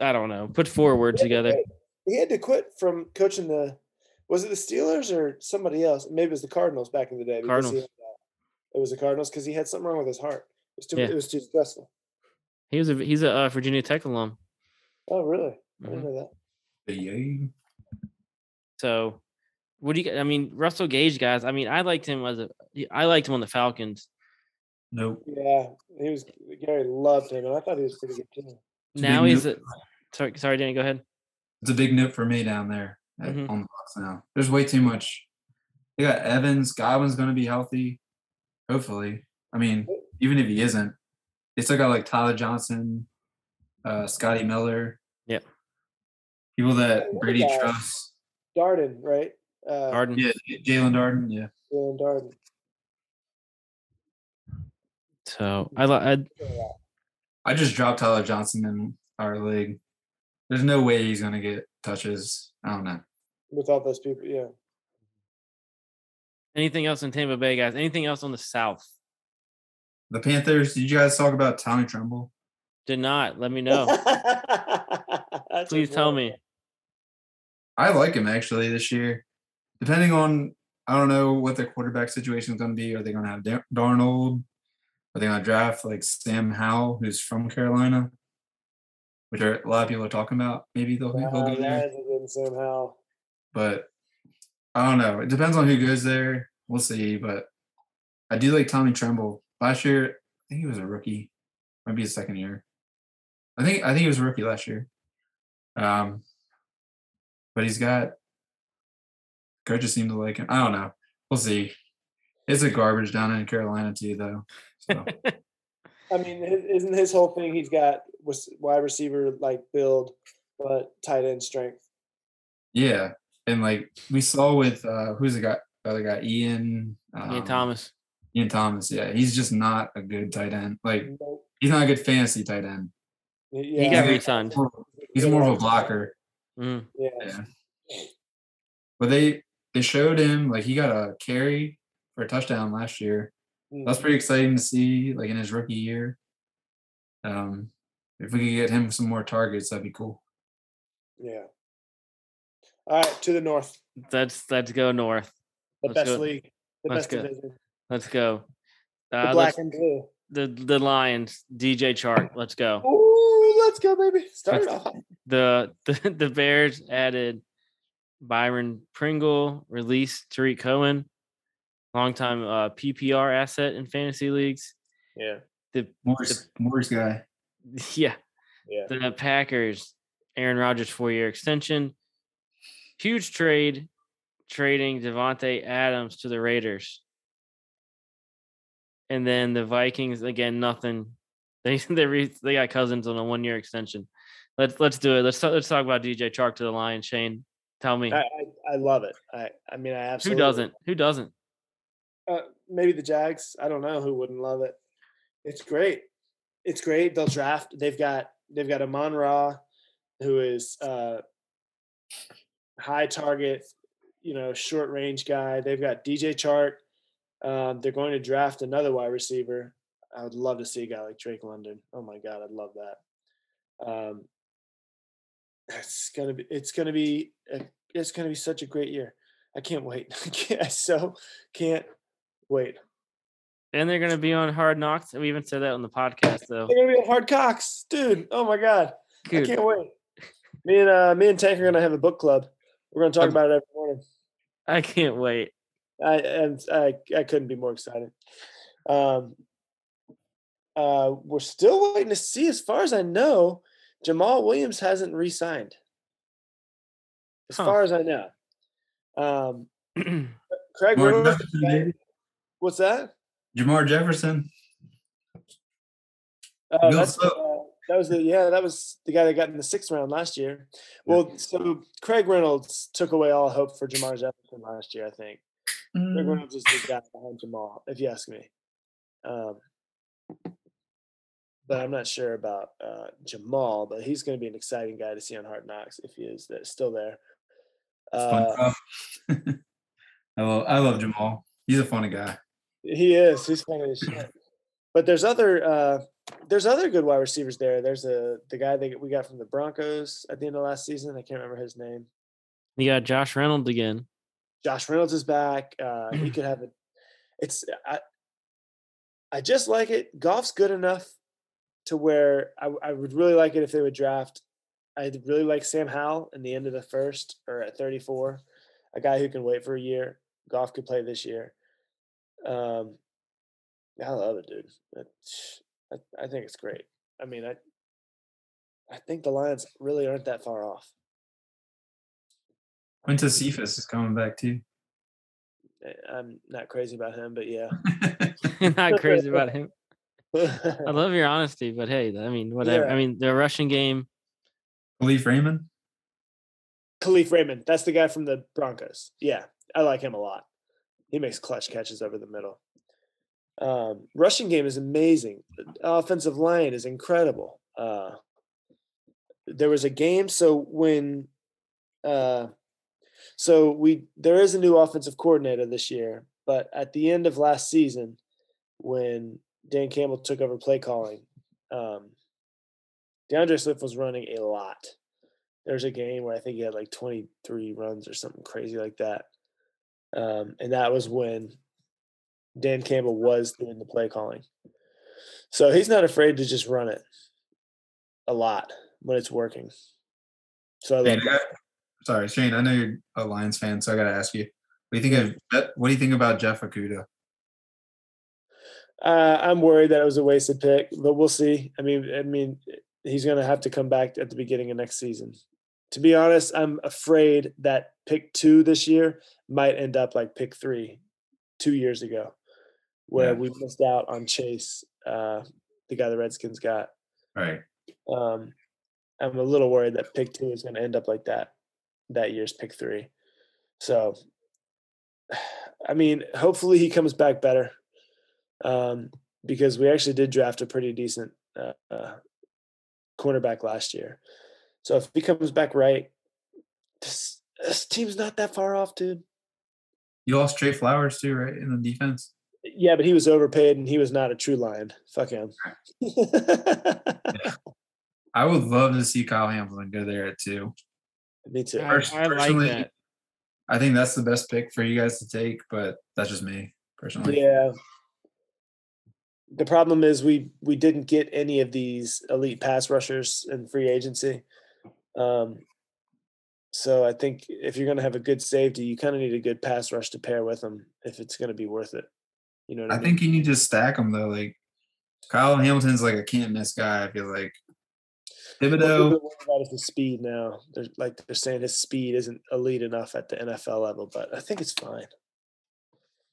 I don't know. Put four words together. He had to quit from coaching the. Was it the Steelers or somebody else? Maybe it was the Cardinals back in the day. he Cardinals. had, uh, it was the Cardinals because he had something wrong with his heart. It was too. Yeah. It was too stressful. He was a he's a uh, Virginia Tech alum. Oh, really? I didn't know that. Yay. So, what do you? I mean, Russell Gage, guys. I mean, I liked him as a. I liked him on the Falcons. Nope. Yeah, he was. Gary loved him, and I thought he was pretty good too. It's Now big he's a. Sorry, sorry, Danny. Go ahead. It's a big note for me down there at, Mhm. on the box now. There's way too much. They got Evans. Godwin's going to be healthy. Hopefully. I mean, even if he isn't, they still got like Tyler Johnson, uh, Scotty Miller. Yeah. People that Brady guy. trusts. Darden, right? Uh, Arden. Yeah, Jaelon Darden. Yeah. Jaelon Darden. So I like. I just dropped Tyler Johnson in our league. There's no way he's going to get touches. I don't know. Without those people. Yeah. Anything else in Tampa Bay, guys? Anything else on the South? The Panthers, did you guys talk about Tommy Tremble? Did not. Let me know. Please tell me. I like him actually this year. Depending on, I don't know what their quarterback situation is going to be. Are they going to have Dar- Darnold? Are they going to draft like Sam Howell, who's from Carolina? Which are a lot of people are talking about. Maybe they'll, he'll Uh, go there. that didn't somehow. But I don't know. It depends on who goes there. We'll see. But I do like Tommy Tremble. Last year, I think he was a rookie. Might be his second year. I think I think he was a rookie last year. Um, but he's got coaches seem to like him. I don't know. We'll see. It's a garbage down in Carolina too, though. So I mean, isn't his whole thing? He's got was wide receiver like build, but tight end strength. yeah, and like we saw with uh who's the guy? Other guy, Ian. Ian um, Thomas. Ian Thomas. Yeah, he's just not a good tight end. Like Nope. he's not a good fantasy tight end. Yeah, He got Yeah. re-signed. He's more of a blocker. Mm. Yeah. Yeah. But they they showed him like he got a carry for a touchdown last year. Mm. That's pretty exciting to see, like in his rookie year. Um, if we could get him some more targets, that'd be cool. Yeah. All right, to the north, Let's let's go north. the Let's best go. league, the Let's best go. division, Let's go. the Uh, black let's- and blue. The the Lions. DJ Chark. Let's go. Ooh, let's go, baby! Start it off. The the, the Bears added Byron Pringle, released Tarik Cohen, longtime uh, PPR asset in fantasy leagues. Yeah, The Morris, Morris guy. yeah, yeah. the Packers, Aaron Rodgers four year extension, huge trade, trading Davante Adams to the Raiders, and then the Vikings again nothing. They they re, they got Cousins on a one year extension. Let's let's do it. Let's talk, let's talk about DJ Chark to the Lions. Shane, tell me I, I I love it. I I mean, I absolutely. who doesn't? Who doesn't? Uh, maybe the Jags. I don't know who wouldn't love it. It's great. It's great. They'll draft. They've got they've got Amon Ra, who is uh, high target, you know, short range guy. They've got DJ Chark. Um, they're going to draft another wide receiver. I would love to see a guy like Drake London. Oh my God, I'd love that. Um, it's gonna be. It's gonna be. It's gonna be such a great year. I can't wait. I, can't, so can't wait. And they're gonna be on Hard Knocks. We even said that on the podcast though. They're gonna be on Hard Cocks, dude. Oh my god, I can't wait. Me and uh, me and Tank are gonna have a book club. We're gonna talk Okay. about it every morning. I can't wait. I and I I couldn't be more excited. Um, uh, we're still waiting to see. As far as I know, Jamaal Williams hasn't re-signed. As Huh. far as I know, um, Craig Jermar Reynolds. Jefferson. What's that? Jermar Jefferson. Uh, that's, uh, that was the yeah that was the guy that got in the sixth round last year. Well, so Craig Reynolds took away all hope for Jermar Jefferson last year. I think Craig Mm, Reynolds is the guy behind Jamaal, if you ask me. Um, but I'm not sure about uh, Jamaal. But he's going to be an exciting guy to see on Hard Knocks if he is that still there. Uh, SpongeBob. I love I love Jamaal. He's a funny guy. He is. He's funny as shit. But there's other uh there's other good wide receivers there. There's a the guy that we got from the Broncos at the end of last season. I can't remember his name. You got Josh Reynolds again. Josh Reynolds is back. Uh he could have it. It's I I just like it. Goff's good enough to where I, I would really like it if they would draft. I'd really like Sam Howell in the end of the first or at 34, a guy who can wait for a year. Goff could play this year. Um, I love it, dude. I, I think it's great. I mean, I I think the Lions really aren't that far off. Quintez Cephus is coming back too. I- I'm not crazy about him, but yeah. Not crazy about him. I love your honesty, but hey, I mean, whatever. Yeah. I mean, the Russian game. Kalif Raymond. Kalif Raymond, that's the guy from the Broncos. Yeah, I like him a lot. He makes clutch catches over the middle. Um, rushing game is amazing. The offensive line is incredible. Uh, there was a game, so when, uh, so we there is a new offensive coordinator this year, but at the end of last season, when Dan Campbell took over play calling, um, D'Andre Swift was running a lot there's a game where I think he had like 23 runs or something crazy like that. Um, and that was when Dan Campbell was doing the play calling. So he's not afraid to just run it a lot when it's working. So I love that. Sorry, Shane. I know you're a Lions fan, so I got to ask you. What do you think of what do you think about Jeff Okudah? Uh, I'm worried that it was a wasted pick, but we'll see. I mean, I mean, he's going to have to come back at the beginning of next season. To be honest, I'm afraid that pick two this year might end up like pick three two years ago, where Yeah. we missed out on Chase, uh, the guy the Redskins got. Right. Um, I'm a little worried that pick two is going to end up like that that year's pick three. So, I mean, hopefully he comes back better um, because we actually did draft a pretty decent uh, uh, cornerback last year. So if he comes back right, this, this team's not that far off, dude. You lost Trey Flowers too, right, in the defense. Yeah, but he was overpaid and he was not a true lion. Fuck him. I would love to see Kyle Hamilton go there at two. Me too. I, Pers- I like personally, that. I think that's the best pick for you guys to take, but that's just me personally. Yeah. The problem is we we didn't get any of these elite pass rushers in free agency. Um, so I think if you're going to have a good safety, you kind of need a good pass rush to pair with them if it's going to be worth it. You know what I, I mean? think you need to stack them though. Like Kyle Hamilton's like a can't miss guy. I feel like What Thibodeaux. about is the speed now. They're like they're saying his speed isn't elite enough at the NFL level, but I think it's fine.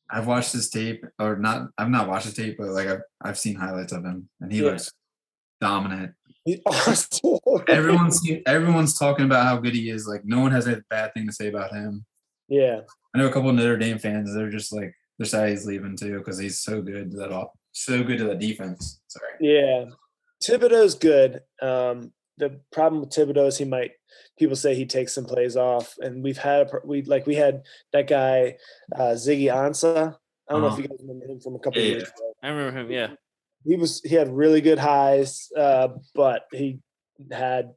I've watched his tape, or not. I've not watched his tape, but like I've I've seen highlights of him, and he Yeah. looks dominant. Awesome. Everyone's everyone's talking about how good he is. Like no one has a bad thing to say about him. yeah. I know a couple of Notre Dame fans. They're just like they're sad he's leaving too because he's so good to that off, so good to the defense. Sorry. Yeah, Thibodeaux's good. Um, the problem with Thibodeaux is he might. People say he takes some plays off, and we've had a, we like we had that guy uh, Ziggy Ansah. I don't know Uh-huh. if you guys remember him from a couple Yeah, years ago. I remember him. Yeah. He was he had really good highs, uh, but he had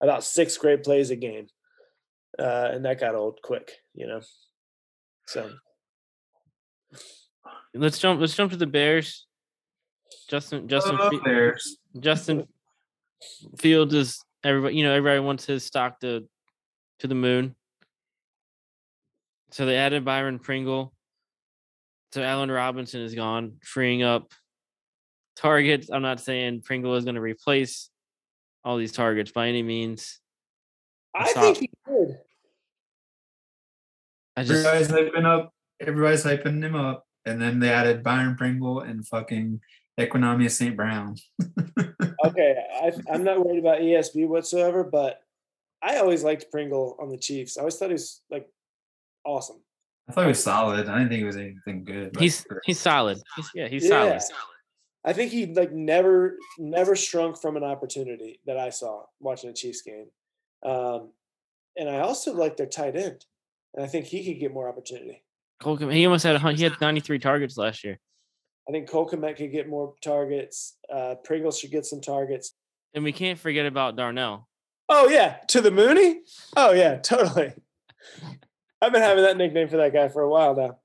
about six great plays a game, uh, and that got old quick, you know. So Let's jump. Let's jump to the Bears. Justin. Justin. Fe- Bears. Justin Fields is everybody. You know, everybody wants his stock to to the moon. So they added Byron Pringle. So Allen Robinson is gone, freeing up targets. I'm not saying Pringle is going to replace all these targets by any means. I saw- think he could. I just Everybody's hyping up. Everybody's hyping him up, and then they added Byron Pringle and fucking Equanimeous St. Brown. okay, I, I'm not worried about ESB whatsoever, but I always liked Pringle on the Chiefs. I always thought he was like awesome. I thought he was solid. I didn't think he was anything good. but- he's he's solid. He's, yeah, he's Yeah. solid. I think he like never never shrunk from an opportunity that I saw watching a Chiefs game. Um, and I also like their tight end, and I think he could get more opportunity. He almost had a, hun- he had 93 targets last year, I think Cole Kmet could get more targets. Uh, Pringles should get some targets. and we can't forget about Darnell. Oh yeah, to the Mooney. Oh yeah, totally. I've been having that nickname for that guy for a while now.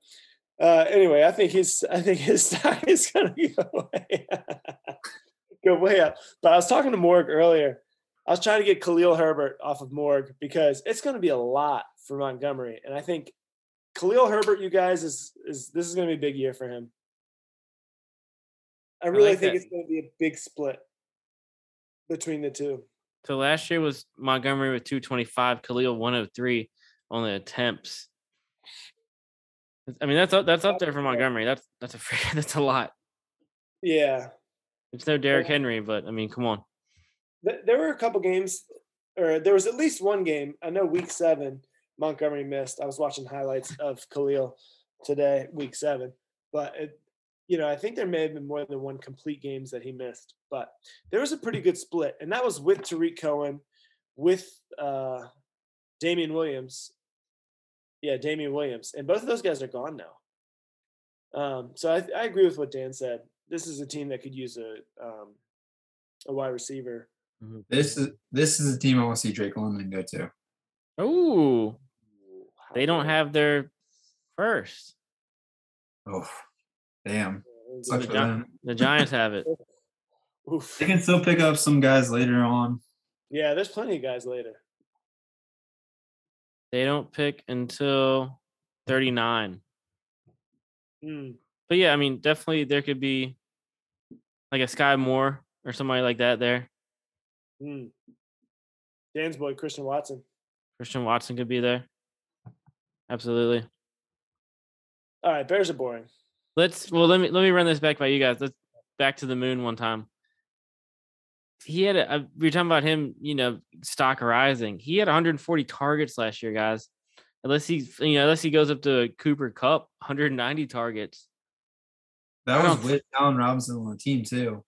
Uh, anyway, I think his I think his stock is gonna go way go way up. But I was talking to Morg earlier. I was trying to get Khalil Herbert off of Morg because it's going to be a lot for Montgomery, and I think Khalil Herbert, you guys, is is this is going to be a big year for him. I really like think that. it's going to be a big split between the two. So last year was Montgomery with 225, Khalil 103 on the attempts. I mean, that's up, that's up there for Montgomery. That's that's a that's a lot. Yeah, It's no Derrick Henry, but I mean, come on. There were a couple games, or there was at least one game. I know week seven, Montgomery missed. I was watching highlights of Khalil today, week seven, but it, you know, I think there may have been more than one complete games that he missed. But there was a pretty good split, and that was with Tarik Cohen, with uh, Damien Williams. Yeah, Damien Williams, and both of those guys are gone now. Um, so I, I agree with what Dan said. This is a team that could use a um, a wide receiver. This is this is a team I want to see Drake London go to. Oh, they don't have their first. Oh, damn. have. Sucks The, for Gi- them. the Giants have it. Oof. They can still pick up some guys later on. Yeah, there's plenty of guys later. They don't pick until 39. Hmm. But yeah, I mean, definitely there could be like a Skyy Moore or somebody like that there. Hmm. Dan's boy, Christian Watson. Christian Watson could be there. Absolutely. All right, Bears are boring. Let's well let me let me run this back by you guys. Let's back to the moon one time. He had a, a we were talking about him, you know, stock rising. He had 140 targets last year, guys. Unless he you know, unless he goes up to Cooper Kupp, 190 targets. That was don't- with Allen Robinson on the team too,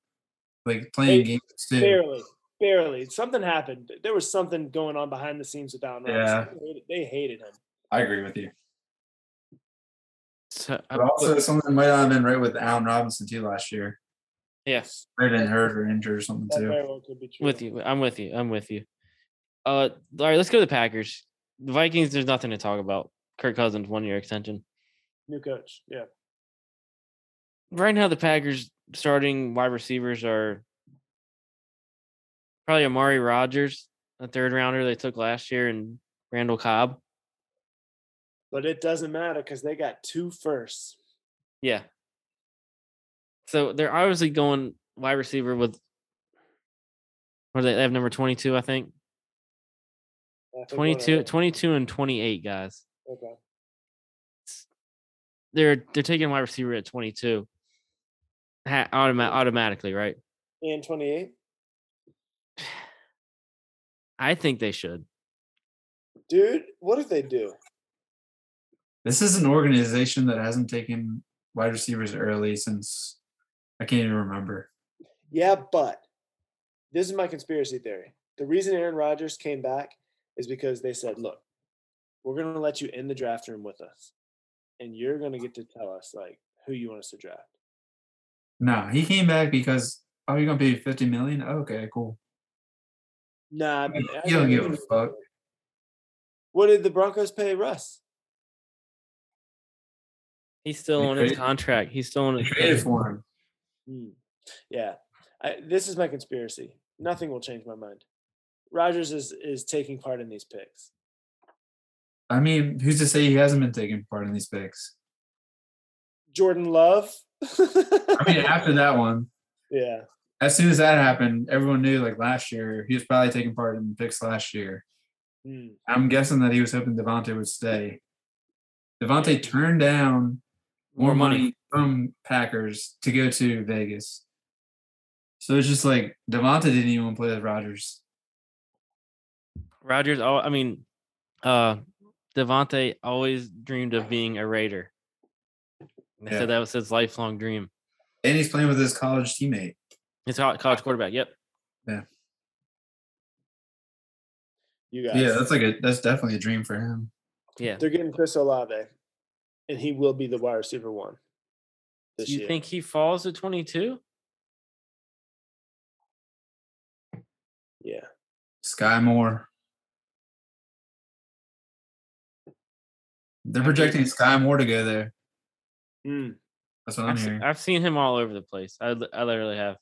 like playing They- games too. Barely, barely. Something happened. There was something going on behind the scenes with Allen Yeah. Robinson. They hated, they hated him. I agree with you. So, But also, something might not have been right with Allen Robinson too last year. yes. Might have been hurt or injured or something That too. well could be true. With you. I'm with you. I'm with you. Uh all right, let's go to the Packers. The Vikings, there's nothing to talk about. Kirk Cousins, one year extension. New coach. Yeah. right now the Packers starting wide receivers are probably Amari Rodgers, a third rounder they took last year, and Randall Cobb. But it doesn't matter because they got two firsts. Yeah. So they're obviously going wide receiver with what do they, they have number 22, I think. I think 22, 22 and 28 guys. Okay. They're they're taking wide receiver at 22. Ha- automa- automatically, right? And 28. I think they should. Dude, what if they do? This is an organization that hasn't taken wide receivers early since I can't even remember. Yeah, but this is my conspiracy theory. The reason Aaron Rodgers came back is because they said, look, we're going to let you in the draft room with us. And you're going to get to tell us, like, who you want us to draft. No, he came back because oh, you're gonna pay fifty million. Oh, okay, cool. Nah, I you don't give a fuck. What did the Broncos pay Russ? He's still on his contract. He's still on his traded for him. Hmm. Yeah, I, this is my conspiracy. Nothing will change my mind. Rodgers is is taking part in these picks. I mean, who's to say he hasn't been taking part in these picks? Jordan Love. I mean, after that one, yeah, as soon as that happened, everyone knew like last year he was probably taking part in the picks last year. Hmm. I'm guessing that he was hoping Davante would stay. Davante turned down more money from Packers to go to Vegas. So it's just like Davante didn't even play with Rodgers. Rogers, oh, I mean, uh, Davante always dreamed of being a Raider. They Yeah. said that was his lifelong dream. And he's playing with his college teammate. His college quarterback. Yep. Yeah. You guys. Yeah, that's like a that's definitely a dream for him. Yeah. they're getting Chris Olave. And he will be the wide receiver one Do you year. think he falls to 22? yeah. Skyy Moore. They're projecting Skyy Moore to go there. Mm. That's what I'm I've, se- hearing. I've seen him all over the place. I, I literally have.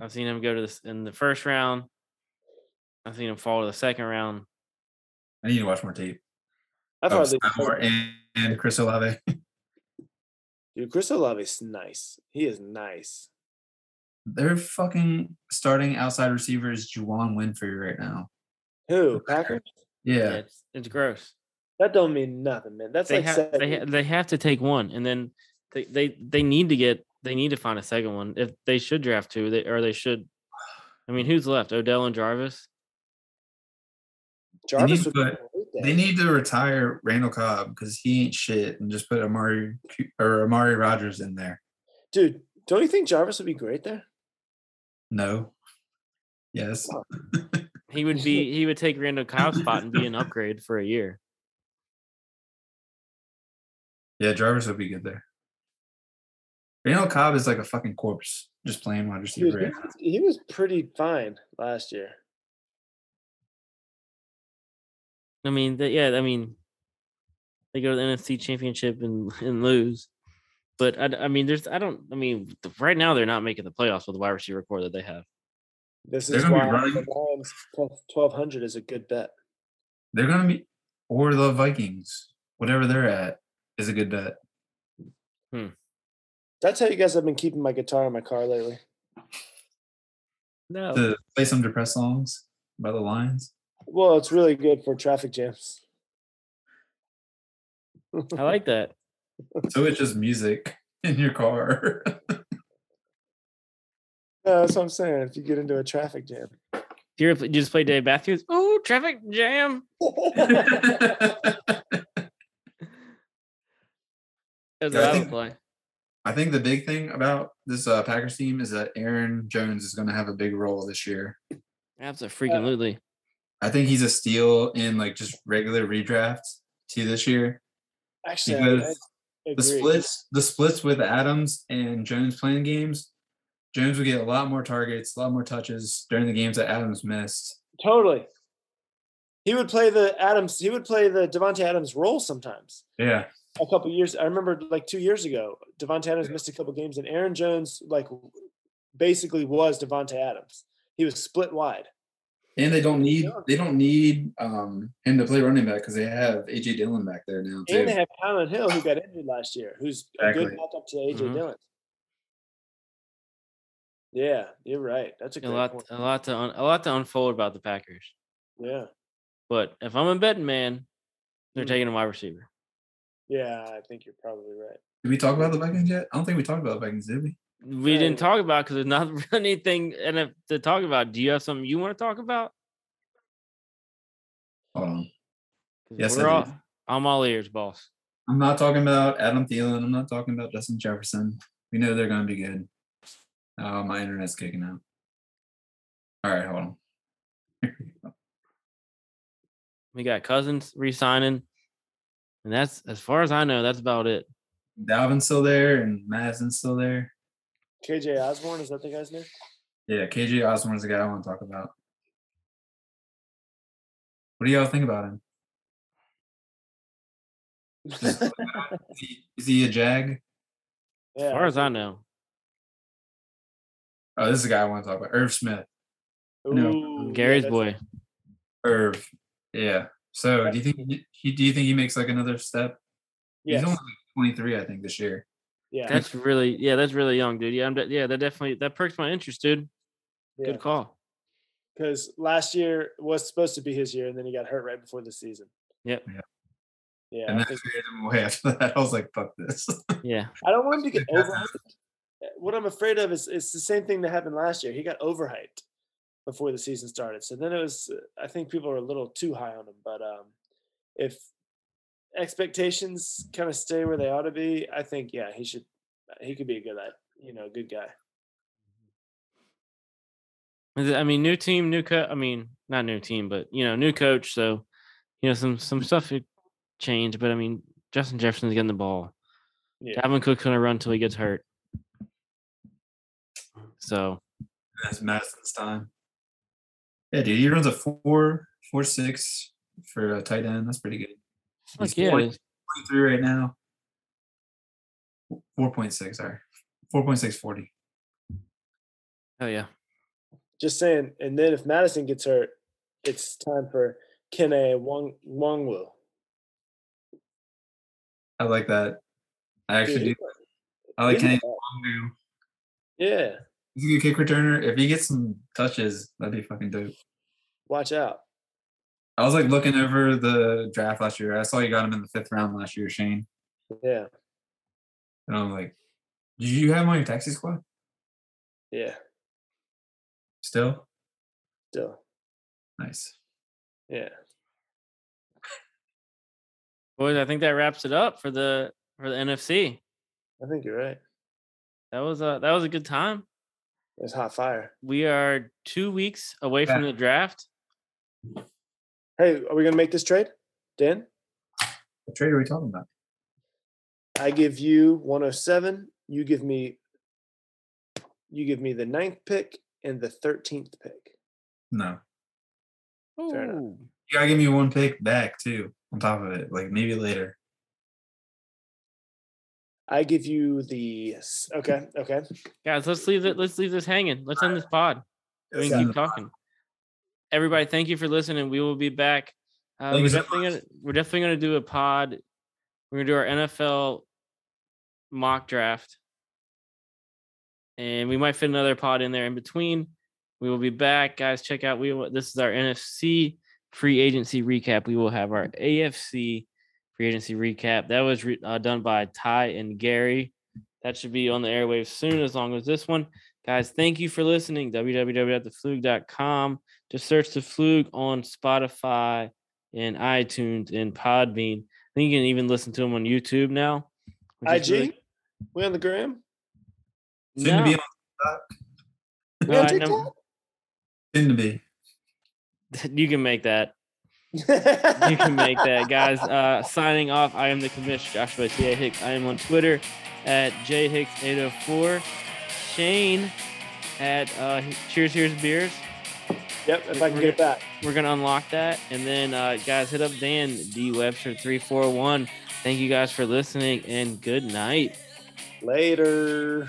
I've seen him go to this in the first round. I've seen him fall to the second round. I need to watch more tape. I Oh, thought Sky they, Moore and, and Chris Olave. dude, Chris Olave is nice. He is nice. They're fucking starting outside receivers Juwann Winfree right now. Who Packers? Yeah. it's, it's gross. That don't mean nothing, man. That's They like have they ha- they have to take one, and then they, they they need to get they need to find a second one. If they should draft two, they or they should. I mean, who's left? Odell and Jarvis. Jarvis need would to be put- great there. They need to retire Randall Cobb because he ain't shit and just put Amari Cu- or Amari Rodgers in there. dude. Don't you think Jarvis would be great there? No. Yes. He would be he would take Randall Cobb's spot and be an upgrade for a year. Yeah, Jarvis would be good there. Randall Cobb is like a fucking corpse just playing wide Dude, receiver. he, was- he was pretty fine last year. I mean, they, yeah, I mean, they go to the NFC Championship and and lose. But I, I mean, there's I don't I mean, the- right now they're not making the playoffs with the wide receiver core that they have. This is why the Lions plus twelve hundred is a good bet. They're gonna be or the Vikings, whatever they're at, is a good bet. Hmm. That's how you guys have been keeping my guitar in my car lately. No, To play some depressed songs by the Lions. Well, it's really good for traffic jams. I like that. So it's just music in your car. Yeah, that's what I'm saying. If you get into a traffic jam. Do you, ever, you just play Dave Matthews? Oh, traffic jam. That's Yeah, I what I would think- play. I think the big thing about this uh, Packers team is that Aaron Jones is going to have a big role this year. Absolutely. I think he's a steal in like just regular redrafts too this year. Actually, I, I Because agree. The splits, the splits with Adams and Jones playing games, Jones would get a lot more targets, a lot more touches during the games that Adams missed. Totally. He would play the Adams. He would play the Davante Adams role sometimes. Yeah, A couple years. I remember like two years ago, Davante Adams missed a couple games, and Aaron Jones like basically was Davante Adams. He was split wide. And they don't need they don't need um him to play running back because they have AJ Dillon back there now too. And they have Kylin Hill, who got injured last year, who's a good Exactly. backup to AJ Mhm. Dillon. Yeah, you're right. That's a A lot, point. a lot to un, a lot to unfold about the Packers. Yeah, But if I'm a betting man, they're Hmm. taking a wide receiver. yeah, I think you're probably right. Did we talk about the Vikings yet? I don't think we talked about the Vikings, did we? We didn't talk about because there's not really anything and if- to talk about. Do you have something you want to talk about? Hold on. 'Cause Yes, we're I all. I'm all ears, boss. I'm not talking about Adam Thielen. I'm not talking about Justin Jefferson. We know they're going to be good. Oh, my internet's kicking out. All right, hold on. We got Cousins re-signing, and that's as far as I know. That's about it. Dalvin's still there and Mattison's still there. KJ Osborn is that the guy's name? Yeah, KJ Osborn's the guy I want to talk about. What do y'all think about him? Is he, is he a Jag? As far as I know, Oh, this is the guy I want to talk about. Irv Smith. no, Ooh, yeah, Gary's that's- boy. Irv. Yeah. So do you think he, he do you think he makes like another step? Yes, He's only like 23, I think, this year. Yeah, That's really yeah. That's really young, dude. Yeah, I'm. de- Yeah, that definitely that perks my interest, dude. yeah. Good call. Because last year was supposed to be his year, and then he got hurt right before the season. Yep. Yeah. Yeah, and I, then think, traded him away after that. I was like, fuck this. Yeah. I don't want him to get Yeah. overhyped. What I'm afraid of is it's the same thing that happened last year. He got overhyped before the season started. So then it was. I think people are a little too high on him. But um, if expectations kind of stay where they ought to be, I think yeah, he should. He could be a good, uh, you know, good guy. I mean, new team, new coach. I mean, not new team, but you know, new coach. So, you know, some some stuff had changed. But I mean, Justin Jefferson's getting the ball. Yeah. Dalvin Cook's gonna run until he gets hurt. So That's Mattison's time. Yeah, dude, he runs a four, four, six for a tight end. That's pretty good. Like, He's yeah, point- it is. 0.3 right now. 4.6, sorry. 4.640. oh yeah. Just saying. And then if Mattison gets hurt, it's time for Kene Wong Nwangwu. I like that. I actually Dude, do. I like he- Kenny Wongu. Yeah. He's a good kick returner. If he gets some touches, that'd be fucking dope. Watch out. I was like looking over the draft last year. I saw you got him in the fifth round last year, Shane. Yeah. And I'm like, did you have him on your taxi squad Yeah. still? Still. Nice. Yeah. Boys, I think that wraps it up for the for the NFC. I think you're right. That was a that was a good time. It's hot fire. We are two weeks away from the draft. Hey, are we gonna make this trade? Dan? What trade are we talking about? I give you 107. You give me you give me the ninth pick and the 13th pick. No. Fair enough. You gotta give me one pick back too, on top of it. Like maybe later. I give you the okay, okay. Guys, let's leave it. Let's leave this hanging. Let's end this pod. We can keep talking. Everybody, thank you for listening. We will be back. Uh, we're definitely gonna we're definitely gonna do a pod. We're gonna do our NFL mock draft, and we might fit another pod in there in between. We will be back, guys. Check out we will, this is our NFC free agency recap. We will have our AFC free agency recap. That was re- uh, done by Ty and Gary. That should be on the airwaves soon, as long as this one. Guys, thank you for listening. www.thefloog.com. Just search the FLOOG on Spotify and iTunes and Podbean. I think you can even listen to them on YouTube now. which is IG? really- We on the gram? Soon to be on We no, on I never- TikTok? soon to be. you can make that. You can make that, guys. Uh, signing off. I am the commish, Joshua T. A. Hicks. I am on Twitter at jhicks804. Shane at uh, Cheers Here's Beers. Yep, if I can get it back. We're gonna unlock that, and then uh, guys, hit up Dan D Webster three four one. Thank you guys for listening, and good night. Later.